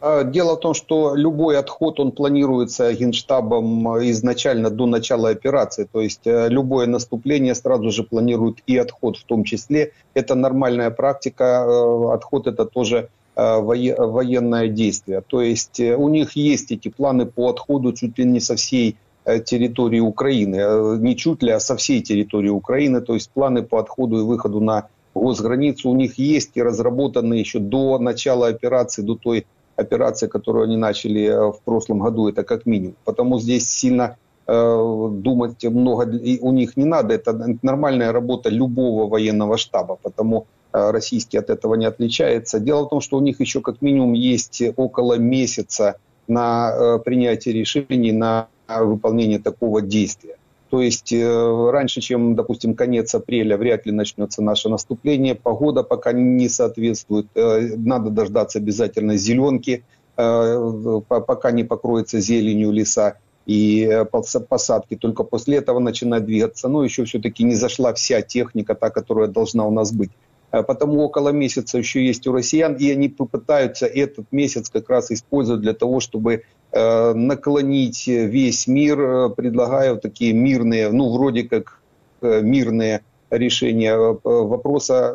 Speaker 14: А, дело в том, что любой отход, он планируется Генштабом изначально до начала операции. То есть э, любое наступление сразу же планирует и отход в том числе. Это нормальная практика. Э, отход это тоже э, военное действие. То есть у них есть эти планы по отходу чуть ли не со всей территории Украины. Не чуть ли, а со всей территории Украины. То есть планы по отходу и выходу на госграницу у них есть и разработаны еще до начала операции, до той операция, которую они начали э, в прошлом году, это как минимум. Потому здесь сильно э, думать много у них не надо. Это нормальная работа любого военного штаба, потому э, российский от этого не отличается. Дело в том, что у них еще как минимум есть около месяца на принятие решений, на выполнение такого действия. То есть э, раньше, чем, допустим, конец апреля, вряд ли начнется наше наступление. Погода пока не соответствует. Э, надо дождаться обязательно зеленки, э, пока не покроется зеленью леса и посадки. Только после этого начинать двигаться. Но еще все-таки не зашла вся техника, та, которая должна у нас быть. Потому около месяца еще есть у россиян, и они попытаются этот месяц как раз использовать для того, чтобы наклонить весь мир, э, предлагая такие мирные, ну, вроде как э, мирные решения вопроса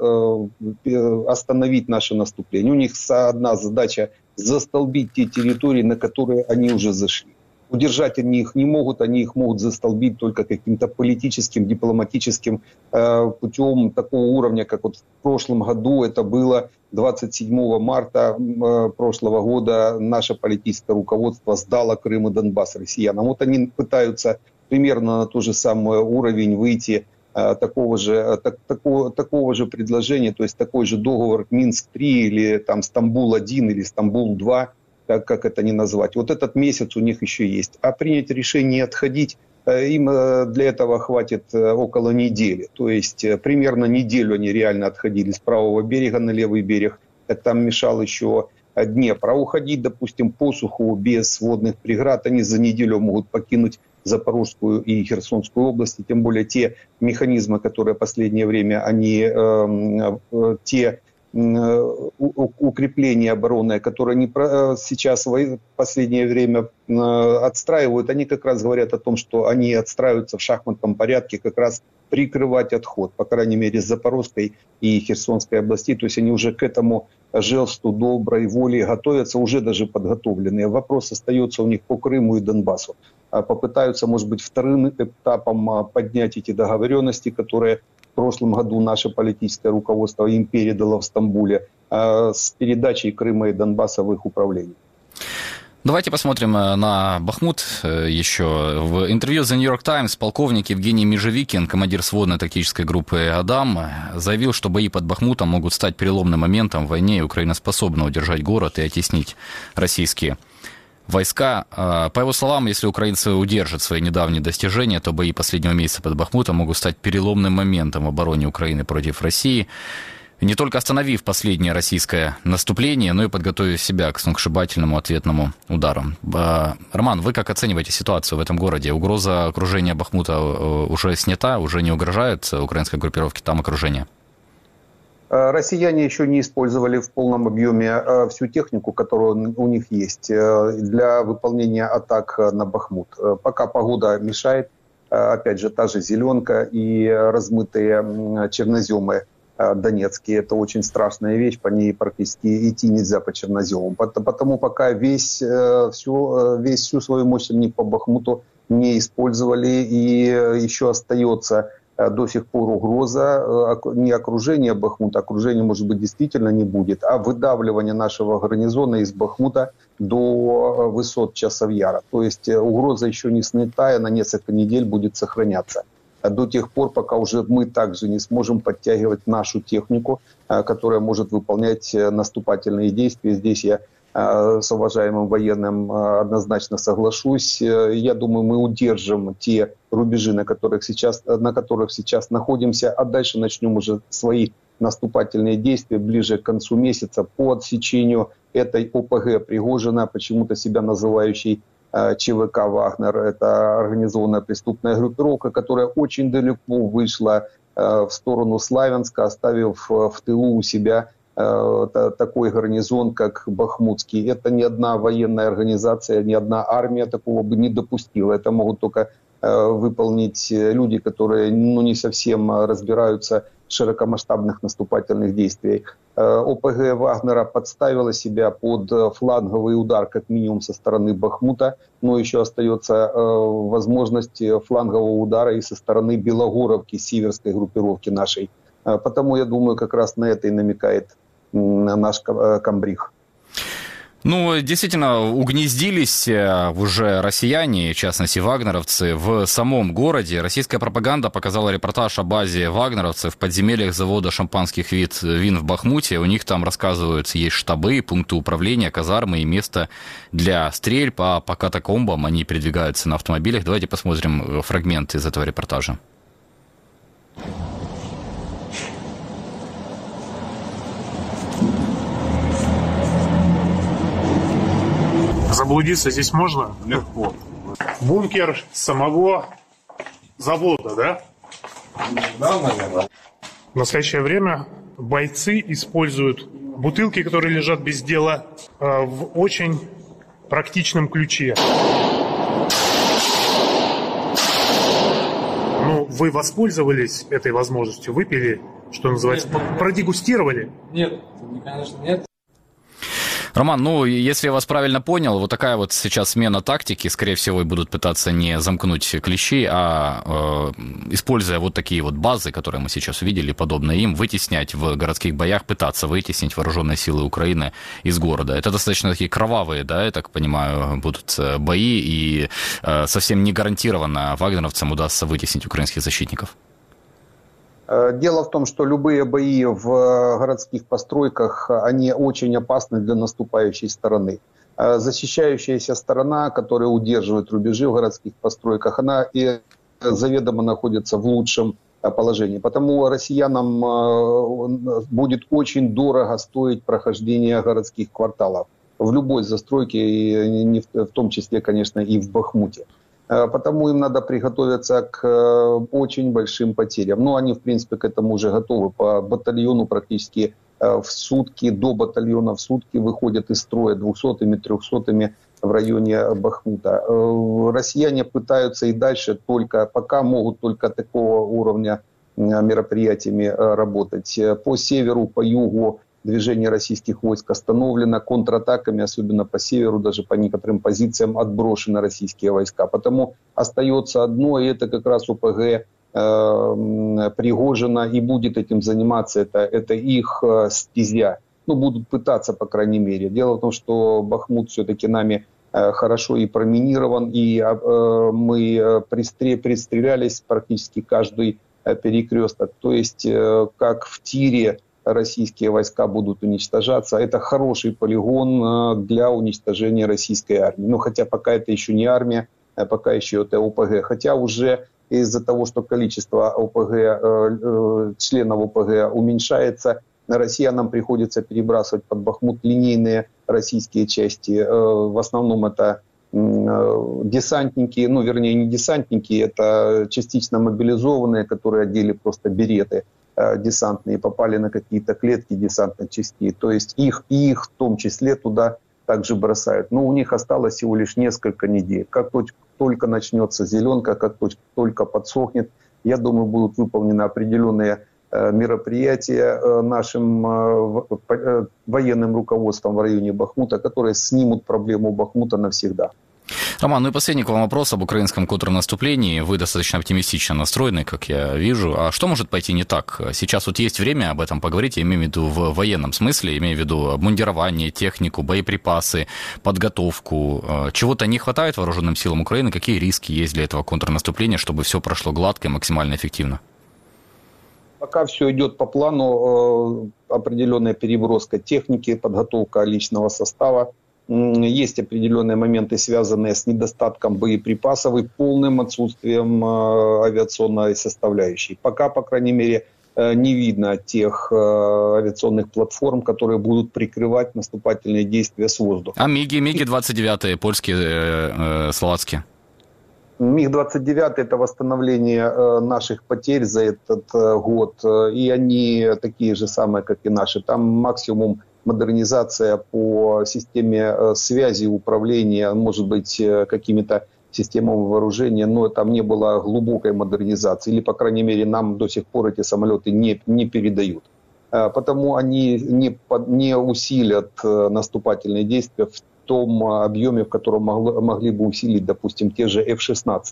Speaker 14: остановить наше наступление. У них одна задача застолбить те территории, на которые они уже зашли. Удержать они их не могут, они их могут застолбить только каким-то политическим, дипломатическим э, путем такого уровня, как вот в прошлом году это было 27 марта э, прошлого года наше политическое руководство сдало Крым и Донбасс россиянам. Вот они пытаются примерно на тот же самый уровень выйти э, такого же, так, такого, такого же предложения, то есть такой же договор Минск-3 или там Стамбул-1 или Стамбул-2, как, как это не назвать. Вот этот месяц у них еще есть. А принять решение отходить, э, им э, для этого хватит э, около недели. То есть примерно неделю они реально отходили с правого берега на левый берег. Там мешал еще Днепр. А уходить, допустим, по суху без водных преград, они за неделю могут покинуть Запорожскую и Херсонскую области, тем более те механизмы, которые в последнее время, они, э, э, те укрепления оборонные, которые они э, сейчас в последнее время э, отстраивают, они как раз говорят о том, что они отстраиваются в шахматном порядке как раз прикрывать отход, по крайней мере, с Запорожской и Херсонской областей. То есть они уже к этому жесту доброй воли готовятся, уже даже подготовленные. Вопрос остается у них по Крыму и Донбассу. А попытаются, может быть, вторым этапом а, поднять эти договоренности, которые в прошлом году наше политическое руководство им передало в Стамбуле э, с передачей Крыма и Донбасса в их управление.
Speaker 2: Давайте посмотрим э, на Бахмут э, еще. В интервью The New York Times полковник Евгений Межевикин, командир сводной тактической группы «Адам», заявил, что бои под Бахмутом могут стать переломным моментом в войне, и Украина способна удержать город и оттеснить российские войска. А, по его словам, если украинцы удержат свои недавние достижения, то бои последнего месяца под Бахмутом могут стать переломным моментом в обороне Украины против России. Не только остановив последнее российское наступление, но и подготовив себя к сногсшибательному ответному удару. А, Роман, вы как оцениваете ситуацию в этом городе? Угроза окружения Бахмута э, уже снята, уже не угрожает украинской группировке там окружение?
Speaker 14: Э, россияне еще не использовали в полном объеме э, всю технику, которая у них есть э, для выполнения атак на Бахмут. Пока погода мешает, опять же, та же зеленка и размытые черноземы Донецкие. Это очень страшная вещь, по ней практически идти нельзя по черноземам. Потому пока весь, всю, весь всю свою мощь они по Бахмуту не использовали и еще остается до сих пор угроза э, не окружения Бахмута, окружения, может быть, действительно не будет, а выдавливание нашего гарнизона из Бахмута до э, высот Часов Яра. То есть угроза еще не снята, и на несколько недель будет сохраняться. До тех пор, пока уже мы также не сможем подтягивать нашу технику, которая может выполнять наступательные действия. Здесь я с уважаемым военным однозначно соглашусь. Я думаю, мы удержим те рубежи, на которых сейчас, на которых сейчас находимся, а дальше начнем уже свои наступательные действия ближе к концу месяца по отсечению этой ОПГ Пригожина, почему-то себя называющей э, ЧВК «Вагнер». Это организованная преступная группировка, которая очень далеко вышла э, в сторону Славянска, оставив э, в тылу у себя такой гарнизон, как Бахмутский. Это ни одна военная организация, ни одна армия такого бы не допустила. Это могут только выполнить люди, которые ну, не совсем разбираются широкомасштабных наступательных действий. Э, ОПГ Вагнера подставила себя под э, фланговый удар, как минимум со стороны Бахмута, но еще остается э, возможность флангового удара и со стороны Белогоровки, северской группировки нашей. Потому, я думаю, как раз на это и намекает наш комбриг.
Speaker 2: Ну, действительно, угнездились э, уже россияне, в частности, вагнеровцы, в самом городе. Российская пропаганда показала репортаж о базе вагнеровцев в подземельях завода шампанских вид вин в Бахмуте. У них там рассказывают, есть штабы, пункты управления, казармы и место для стрельб, а по катакомбам они передвигаются на автомобилях. Давайте посмотрим э, фрагмент из этого репортажа.
Speaker 15: Заблудиться здесь можно? Легко. Бункер самого завода, да? Да, наверное. В настоящее время бойцы используют бутылки, которые лежат без дела, э, в очень практичном ключе. Ну, вы воспользовались этой возможностью, выпили, что называется, нет, продегустировали?
Speaker 16: Нет, конечно, нет.
Speaker 2: Роман, ну, если я вас правильно понял, вот такая вот сейчас смена тактики, скорее всего, будут пытаться не замкнуть клещи, а э, используя вот такие вот базы, которые мы сейчас увидели, подобные им, вытеснять в городских боях, пытаться вытеснить вооруженные силы Украины из города. Это достаточно такие кровавые, да, я так понимаю, будут э, бои, и э, совсем не гарантированно вагнеровцам удастся вытеснить украинских защитников.
Speaker 14: Э, дело в том, что любые бои в э, городских постройках, они очень опасны для наступающей стороны. Э, защищающаяся сторона, которая удерживает рубежи в городских постройках, она и заведомо находится в лучшем положении. Потому россиянам будет очень дорого стоить прохождение городских кварталов в любой застройке, и в том числе, конечно, и в Бахмуте. Э, потому им надо приготовиться к э, очень большим потерям. Ну, они, в принципе, к этому уже готовы. По батальону практически э, в сутки, до батальона в сутки выходят из строя 200-ми, 300-ми в районе Бахмута. Россияне пытаются и дальше только, пока могут только такого уровня мероприятиями работать. По северу, по югу движение российских войск остановлено, контратаками, особенно по северу, даже по некоторым позициям отброшены российские войска. Потому остается одно, и это как раз УПГ э, Пригожина и будет этим заниматься, это, это их э, стезя. Ну, будут пытаться, по крайней мере. Дело в том, что Бахмут все-таки нами э, хорошо и проминирован, и э, мы э, пристре, пристрелялись практически каждый перекресток. То есть, как в тире российские войска будут уничтожаться. Это хороший полигон э, для уничтожения российской армии. Ну, хотя пока это еще не армия, а пока еще это ОПГ. Хотя уже из-за того, что количество ОПГ, э, э, членов ОПГ уменьшается, россиянам приходится перебрасывать под Бахмут линейные российские части. В основном это десантники, ну, вернее, не десантники, это частично мобилизованные, которые одели просто береты десантные попали на какие-то клетки десантных частей. То есть их, их в том числе туда также бросают. Но у них осталось всего лишь несколько недель. Как только начнется зеленка, как только подсохнет, я думаю, будут выполнены определенные э, мероприятия э, нашим военным руководством в районе Бахмута, которые снимут проблему Бахмута навсегда.
Speaker 2: Роман, ну и последний к вам вопрос об украинском контрнаступлении. Вы достаточно оптимистично настроены, как я вижу. А что может пойти не так? Сейчас вот есть время об этом поговорить, я имею в виду в военном смысле, имею в виду обмундирование, технику, боеприпасы, подготовку. Э, чего-то не хватает вооруженным силам Украины? Какие риски есть для этого контрнаступления, чтобы все прошло гладко и максимально эффективно?
Speaker 14: Пока все идет по плану, э, определенная переброска техники, подготовка личного состава – есть определенные моменты, связанные с недостатком боеприпасов и полным отсутствием э, авиационной составляющей. Пока, по крайней мере, э, не видно тех э, авиационных платформ, которые будут прикрывать наступательные действия с воздуха.
Speaker 2: А МИГи, МИГи-29, польские, э, э, словацкие?
Speaker 14: МиГ-29 это восстановление наших потерь за этот год, и они такие же самые, как и наши. Там максимум модернизация по системе связи, управления, может быть, какими-то системами вооружения, но там не было глубокой модернизации, или, по крайней мере, нам до сих пор эти самолеты не, не передают. Потому они не, не усилят наступательные действия в том объеме, в котором могло, могли бы усилить, допустим, те же F-16.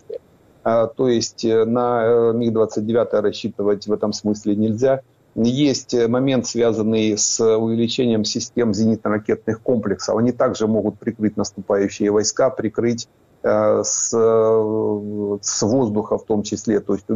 Speaker 14: А, то есть э, на э, МиГ-29 рассчитывать в этом смысле нельзя. Есть момент, связанный с увеличением систем зенитно-ракетных комплексов. Они также могут прикрыть наступающие войска, прикрыть э, с, с воздуха в том числе, то есть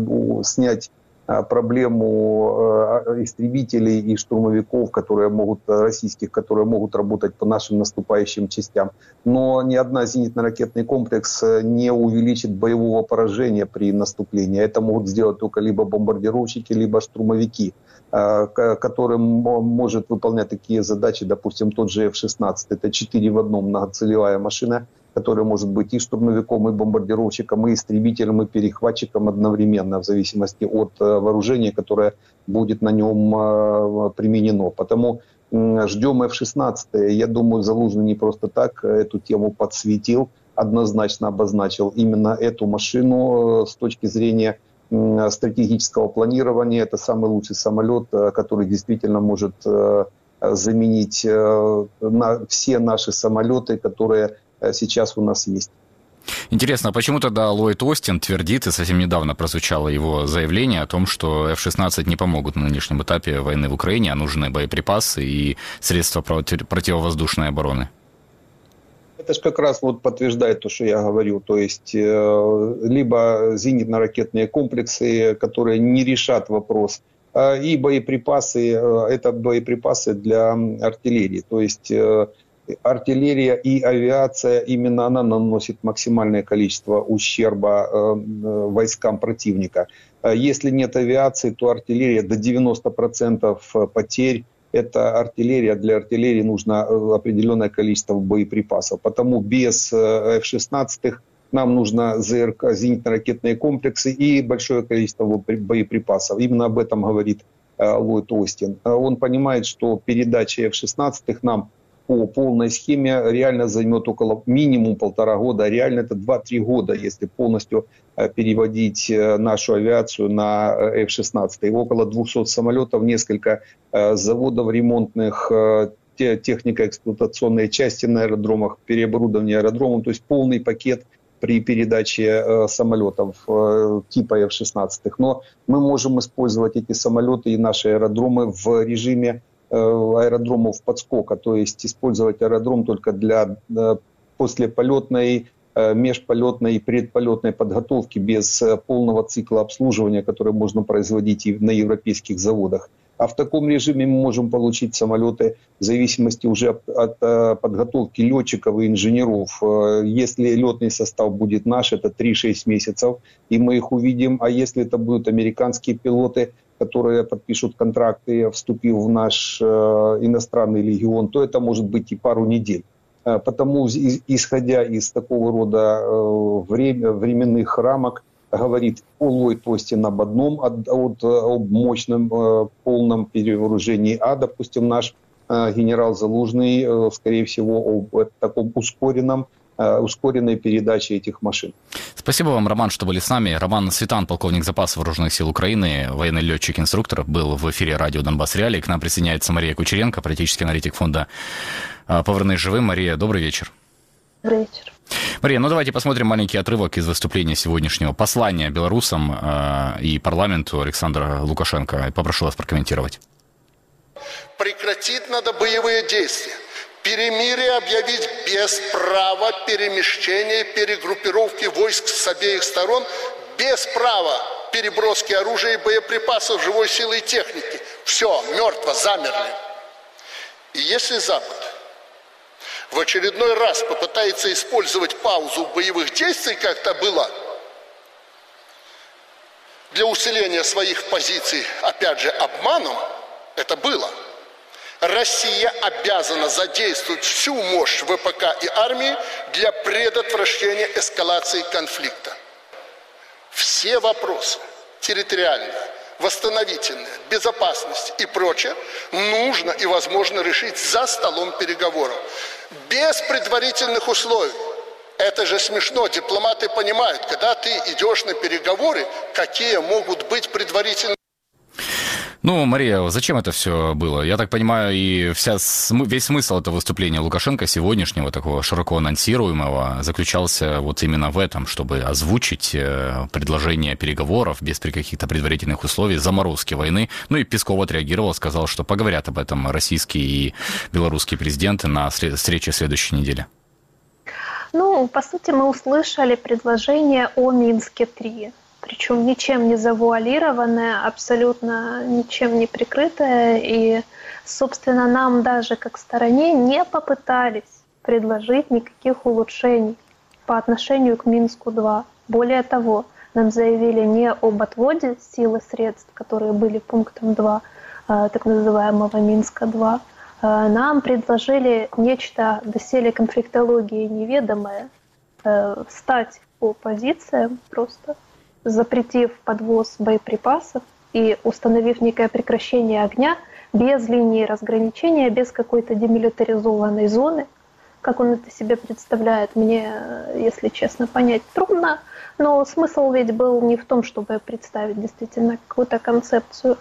Speaker 14: снять Э, проблему э, истребителей и штурмовиков, которые могут, э, российских, которые могут работать по нашим наступающим частям. Но ни одна зенитно-ракетный комплекс не увеличит боевого поражения при наступлении. Это могут сделать только либо бомбардировщики, либо штурмовики которым может выполнять такие задачи, допустим, тот же F-16. Это 4 в одном многоцелевая машина, который может быть и штурмовиком, и бомбардировщиком, и истребителем, и перехватчиком одновременно, в зависимости от э, вооружения, которое будет на нем э, применено. Потому ждем F-16. Я думаю, Залужный не просто так эту тему подсветил, однозначно обозначил именно эту машину э, с точки зрения стратегического планирования. Это самый лучший самолет, который действительно может заменить все наши самолеты, которые Э, сейчас у нас есть.
Speaker 2: Интересно, а почему тогда Ллойд Остин твердит, и совсем недавно прозвучало его заявление о том, что F-16 не помогут на нынешнем этапе войны в Украине, а нужны боеприпасы и средства противовоздушной обороны?
Speaker 14: Это же как раз вот подтверждает то, что я говорю. То есть э, либо зенитно-ракетные комплексы, которые не решат вопрос, э, и боеприпасы, это боеприпасы для артиллерии. То есть артиллерия и авиация, именно она наносит максимальное количество ущерба э, э, войскам противника. Э, если нет авиации, то артиллерия до 90% потерь. Это артиллерия. Для артиллерии нужно определенное количество боеприпасов. Потому без F-16 нам нужно ЗРК, зенитно-ракетные комплексы и большое количество боеприпасов. Именно об этом говорит Ллойд Остин. Он понимает, что передача F-16 нам по полной схеме реально займет около минимум полтора года, а реально это 2-3 года, если полностью э, переводить э, нашу авиацию на э, F-16. Около 200 самолетов, несколько заводов ремонтных, технико-эксплуатационные части на аэродромах, переоборудование аэродромов, то есть полный пакет при передаче самолетов типа F-16. Но мы можем использовать эти самолеты и наши аэродромы в режиме Э, аэродромов подскока, то есть использовать аэродром только для э, послеполетной, э, межполетной и предполетной подготовки без полного цикла обслуживания, который можно производить и на европейских заводах. А в таком режиме мы можем получить самолеты в зависимости уже от подготовки летчиков и инженеров. Если летный состав будет наш, это 3-6 месяцев, и мы их увидим. А если это будут американские пилоты, которые подпишут контракты, вступив в наш э, иностранный легион, то это может быть и пару недель. Э, потому, исходя из такого рода э, время, временных рамок, говорит о Ллойд Остин об одном, от, от, об мощном полном перевооружении, а, допустим, наш генерал Залужный, скорее всего, об таком ускоренном ускоренной передачи этих машин.
Speaker 2: Спасибо вам, Роман, что были с нами. Роман Светан, полковник запаса вооруженных сил Украины, военный летчик-инструктор, был в эфире радио «Донбасс Реалии». К нам присоединяется Мария Кучеренко, политический аналитик фонда э, «Повернись живым». Мария, добрый вечер.
Speaker 17: Добрый вечер.
Speaker 2: Мария, ну давайте посмотрим маленький отрывок из выступления сегодняшнего послания белорусам э, и парламенту Александра Лукашенко. Попрошу вас прокомментировать.
Speaker 18: Прекратить надо боевые действия Перемирие объявить без права перемещения, перегруппировки войск с обеих сторон, без права переброски оружия и боеприпасов, живой силы и техники. Все, мертво, замерли. И если Запад в очередной раз попытается использовать паузу боевых действий, как то было для усиления своих позиций, опять же, обманом, это было. Россия обязана задействовать всю мощь ВПК и армии для предотвращения эскалации конфликта. Все вопросы территориальные, восстановительные, безопасность и прочее нужно и возможно решить за столом переговоров. Без предварительных условий. Это же смешно. Дипломаты понимают, когда ты идешь на переговоры, какие могут быть предварительные
Speaker 2: ну, Мария, зачем это все было? Я так понимаю, и вся, весь смысл этого выступления Лукашенко сегодняшнего, такого широко анонсируемого, заключался вот именно в этом, чтобы озвучить э, предложение переговоров без каких-то предварительных условий, заморозки войны. Ну и Песков отреагировал, сказал, что поговорят об этом российские и белорусские президенты на встрече следующей недели.
Speaker 17: Ну, по сути, мы услышали предложение о Минске-3 причем ничем не завуалированная, абсолютно ничем не прикрытая. И, собственно, нам даже как стороне не попытались предложить никаких улучшений по отношению к Минску-2. Более того, нам заявили не об отводе сил и средств, которые были пунктом 2 э, так называемого Минска-2, э, нам предложили нечто доселе конфликтологии неведомое, э, встать по позициям просто запретив подвоз боеприпасов и установив некое прекращение огня без линии разграничения, без какой-то демилитаризованной зоны, как он это себе представляет, мне, если честно, понять трудно. Но смысл ведь был не в том, чтобы представить действительно какую-то концепцию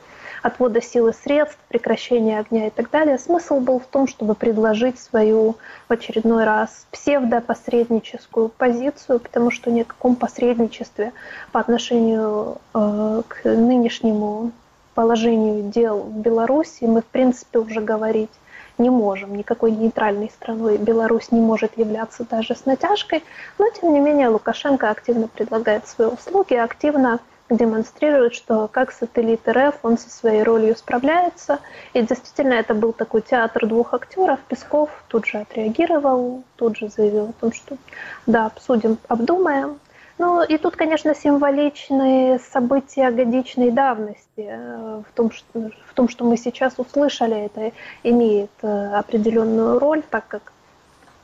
Speaker 17: отвода сил и средств, прекращения огня и так далее. Смысл был в том, чтобы предложить свою в очередной раз псевдопосредническую позицию, потому что ни о каком посредничестве по отношению э, к нынешнему положению дел в Беларуси мы, в принципе, уже говорить не можем. Никакой нейтральной страной Беларусь не может являться даже с натяжкой, но, тем не менее, Лукашенко активно предлагает свои услуги, активно демонстрирует, что как сателлит РФ он со своей ролью справляется. И действительно это был такой театр двух актеров. Песков тут же отреагировал, тут же заявил о том, что да, обсудим, обдумаем. Ну и тут, конечно, символичные события годичной давности. Э, в том, что, в том, что мы сейчас услышали, это имеет э, определенную роль, так как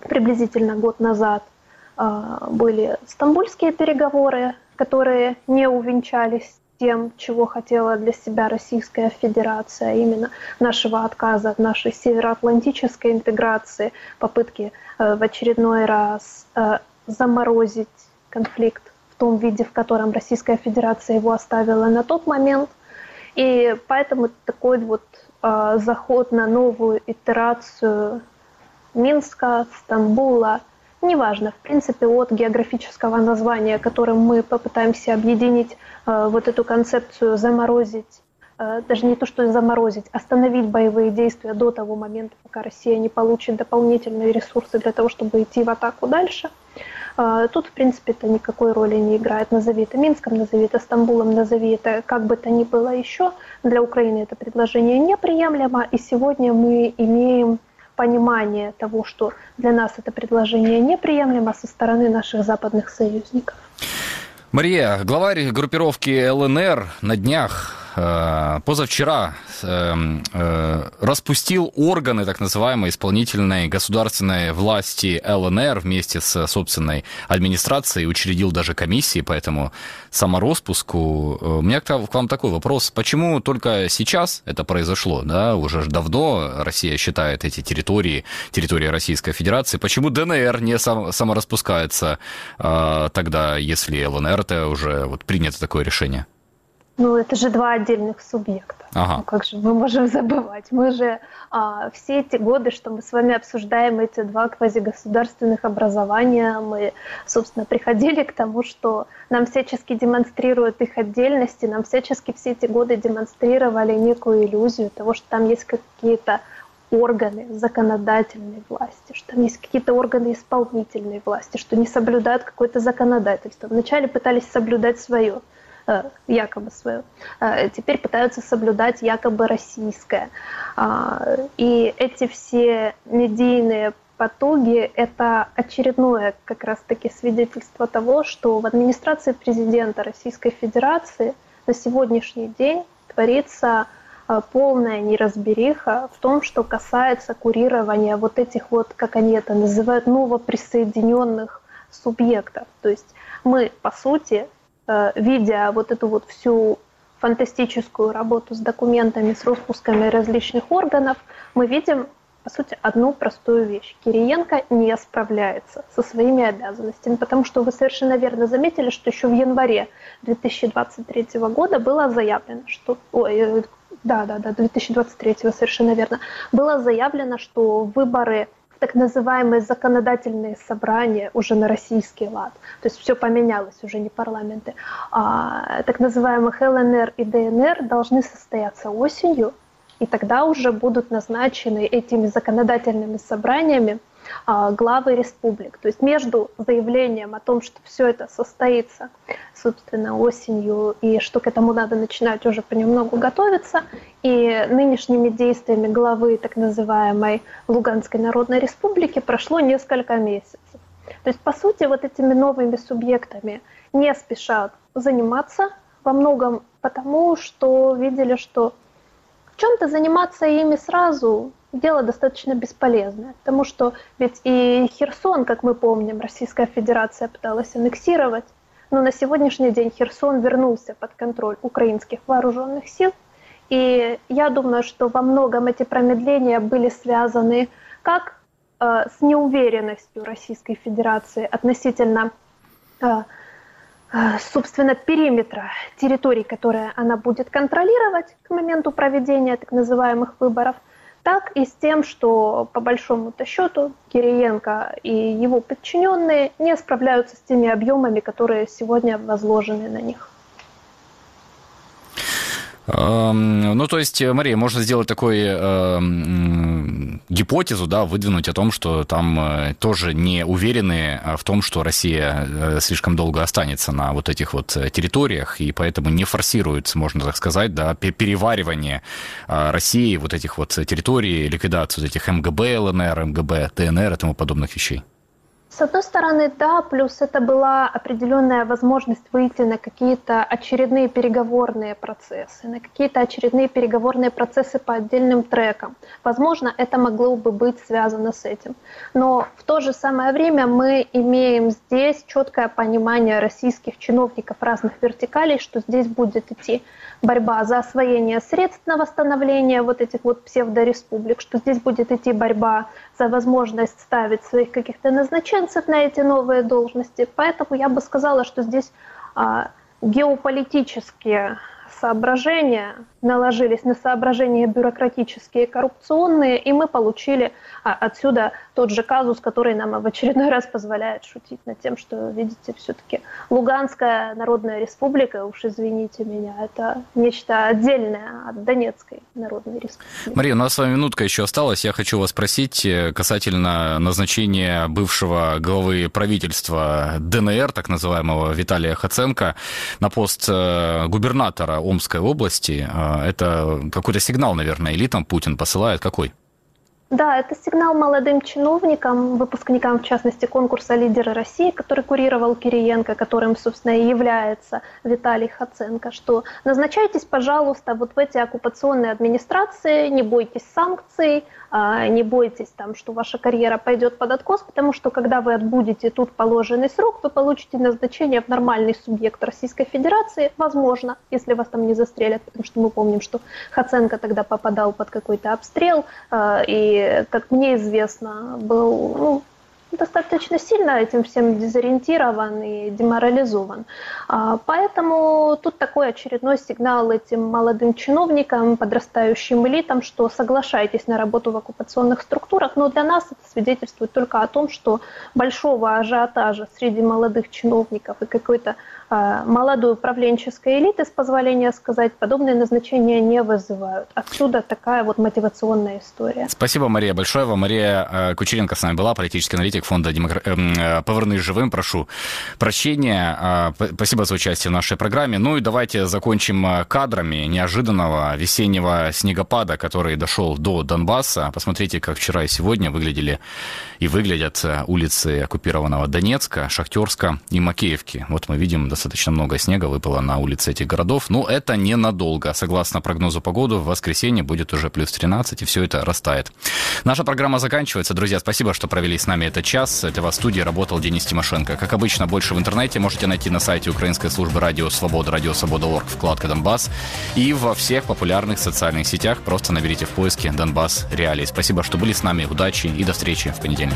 Speaker 17: приблизительно год назад э, были стамбульские переговоры, которые не увенчались тем, чего хотела для себя Российская Федерация, именно нашего отказа от нашей североатлантической интеграции, попытки э, в очередной раз э, заморозить конфликт в том виде, в котором Российская Федерация его оставила на тот момент. И поэтому такой вот э, заход на новую итерацию Минска, Стамбула – неважно, в принципе, от географического названия, которым мы попытаемся объединить э, вот эту концепцию заморозить, э, даже не то, что заморозить, остановить боевые действия до того момента, пока Россия не получит дополнительные ресурсы для того, чтобы идти в атаку дальше. Э, тут, в принципе, это никакой роли не играет. Назови это Минском, назови это Стамбулом, назови это как бы то ни было еще. Для Украины это предложение неприемлемо, и сегодня мы имеем понимание того, что для нас это предложение неприемлемо со стороны наших западных союзников.
Speaker 2: Мария, главарь группировки ЛНР на днях позавчера эм, э, распустил органы так называемой исполнительной государственной власти ЛНР вместе с собственной администрацией, учредил даже комиссии по этому самороспуску. Э, у меня к вам такой вопрос. Почему только сейчас это произошло? Да? Уже давно Россия считает эти территории, территории Российской Федерации. Почему ДНР не сам, самораспускается тогда, если ЛНР это уже вот принято такое решение?
Speaker 17: Ну, это же два отдельных субъекта. Ага. Ну, как же мы можем забывать? Мы же а, все эти годы, что мы с вами обсуждаем эти два квазигосударственных образования, мы, собственно, приходили к тому, что нам всячески демонстрируют их отдельности, нам всячески все эти годы демонстрировали некую иллюзию того, что там есть какие-то органы законодательной власти, что там есть какие-то органы исполнительной власти, что не соблюдают какое-то законодательство. Вначале пытались соблюдать свое, якобы свое, э, теперь пытаются соблюдать якобы российское. А, и эти все медийные потуги – это очередное как раз-таки свидетельство того, что в администрации президента Российской Федерации на сегодняшний день творится а, полная неразбериха в том, что касается курирования вот этих вот, как они это называют, новоприсоединенных субъектов. То есть мы, по сути, э, видя вот эту вот всю фантастическую работу с документами, с распусками различных органов, мы видим, по сути, одну простую вещь. Кириенко не справляется со своими обязанностями, потому что вы совершенно верно заметили, что еще в январе 2023 года было заявлено, что... Ой, э, да, да, да, 2023 совершенно верно. Было заявлено, что выборы так называемые законодательные собрания уже на российский лад. То есть все поменялось, уже не парламенты. А, так называемых ЛНР и ДНР должны состояться осенью, и тогда уже будут назначены этими законодательными собраниями главы республик. То есть между заявлением о том, что все это состоится, собственно, осенью, и что к этому надо начинать уже понемногу готовиться, и нынешними действиями главы так называемой Луганской Народной Республики прошло несколько месяцев. То есть, по сути, вот этими новыми субъектами не спешат заниматься во многом потому, что видели, что чем-то заниматься ими сразу дело достаточно бесполезное, потому что ведь и Херсон, как мы помним, Российская Федерация пыталась аннексировать, но на сегодняшний день Херсон вернулся под контроль украинских вооруженных сил, и я думаю, что во многом эти промедления были связаны как э, с неуверенностью Российской Федерации относительно э, э, собственно, периметра территорий, которые она будет контролировать к моменту проведения так называемых выборов – так и с тем, что по большому-то счету Кириенко и его подчиненные не справляются с теми объемами, которые сегодня возложены на них.
Speaker 2: Ну, то есть, Мария, можно сделать такой э, гипотезу, да, выдвинуть о том, что там э, тоже не уверены в том, что Россия э, слишком долго останется на вот этих вот э, территориях, и поэтому не форсируется, можно так сказать, да, переваривание э, России вот этих вот территорий, ликвидацию этих МГБ, ЛНР, МГБ, ДНР и тому подобных вещей.
Speaker 17: С одной стороны, да, плюс это была определенная возможность выйти на какие-то очередные переговорные процессы, на какие-то очередные переговорные процессы по отдельным трекам. Возможно, это могло бы быть связано с этим. Но в то же самое время мы имеем здесь четкое понимание российских чиновников разных вертикалей, что здесь будет идти борьба за освоение средств на восстановление вот этих вот псевдореспублик, что здесь будет идти борьба за возможность ставить своих каких-то назначенцев на эти новые должности. Поэтому я бы сказала, что здесь а, геополитические соображения наложились на соображения бюрократические коррупционные, и мы получили а, отсюда тот же казус, который нам в очередной раз позволяет шутить над тем, что, видите, все-таки Луганская Народная Республика, уж извините меня, это нечто отдельное от Донецкой Народной Республики.
Speaker 2: Мария, у нас с вами минутка еще осталась. Я хочу вас спросить э, касательно назначения бывшего главы правительства ДНР, так называемого Виталия Хаценко, на пост э, губернатора Омской области. Э, это какой-то сигнал, наверное, элитам Путин посылает. Какой?
Speaker 17: Да, это сигнал молодым чиновникам, выпускникам, в частности, конкурса «Лидеры России», который курировал Кириенко, которым, собственно, и является Виталий Хаценко, что назначайтесь, пожалуйста, вот в эти оккупационные администрации, не бойтесь санкций, а, не бойтесь, там, что ваша карьера пойдет под откос, потому что когда вы отбудете тут положенный срок, вы получите назначение в нормальный субъект Российской Федерации, возможно, если вас там не застрелят, потому что мы помним, что Хаценко тогда попадал под какой-то обстрел, а, как мне известно, был ну, достаточно сильно этим всем дезориентирован и деморализован. А, поэтому тут такой очередной сигнал этим молодым чиновникам, подрастающим элитам, что соглашайтесь на работу в оккупационных структурах, но для нас это свидетельствует только о том, что большого ажиотажа среди молодых чиновников и какой-то молодой управленческой элиты, с позволения сказать, подобные назначения не вызывают. Отсюда такая вот мотивационная история.
Speaker 2: Спасибо, Мария, большое вам. Мария э, Кучеренко с нами была, политический аналитик фонда Демокр... э, «Повернись живым», прошу прощения. А, спасибо за участие в нашей программе. Ну и давайте закончим кадрами неожиданного весеннего снегопада, который дошел до Донбасса. Посмотрите, как вчера и сегодня выглядели и выглядят э, улицы оккупированного Донецка, Шахтерска и Макеевки. Вот мы видим, достаточно много снега выпало на улицы этих городов. Но это ненадолго. Согласно прогнозу погоды, в воскресенье будет уже плюс 13, и все это растает. Наша программа заканчивается. Друзья, спасибо, что провели с нами этот час. Это в студии работал Денис Тимошенко. Как обычно, больше в интернете можете найти на сайте Украинской службы Радио Свобода, Радио Свобода.орг, вкладка Донбасс. И во всех популярных социальных сетях просто наберите в поиске Донбасс Реалии. Спасибо, что были с нами. Удачи и до встречи в понедельник.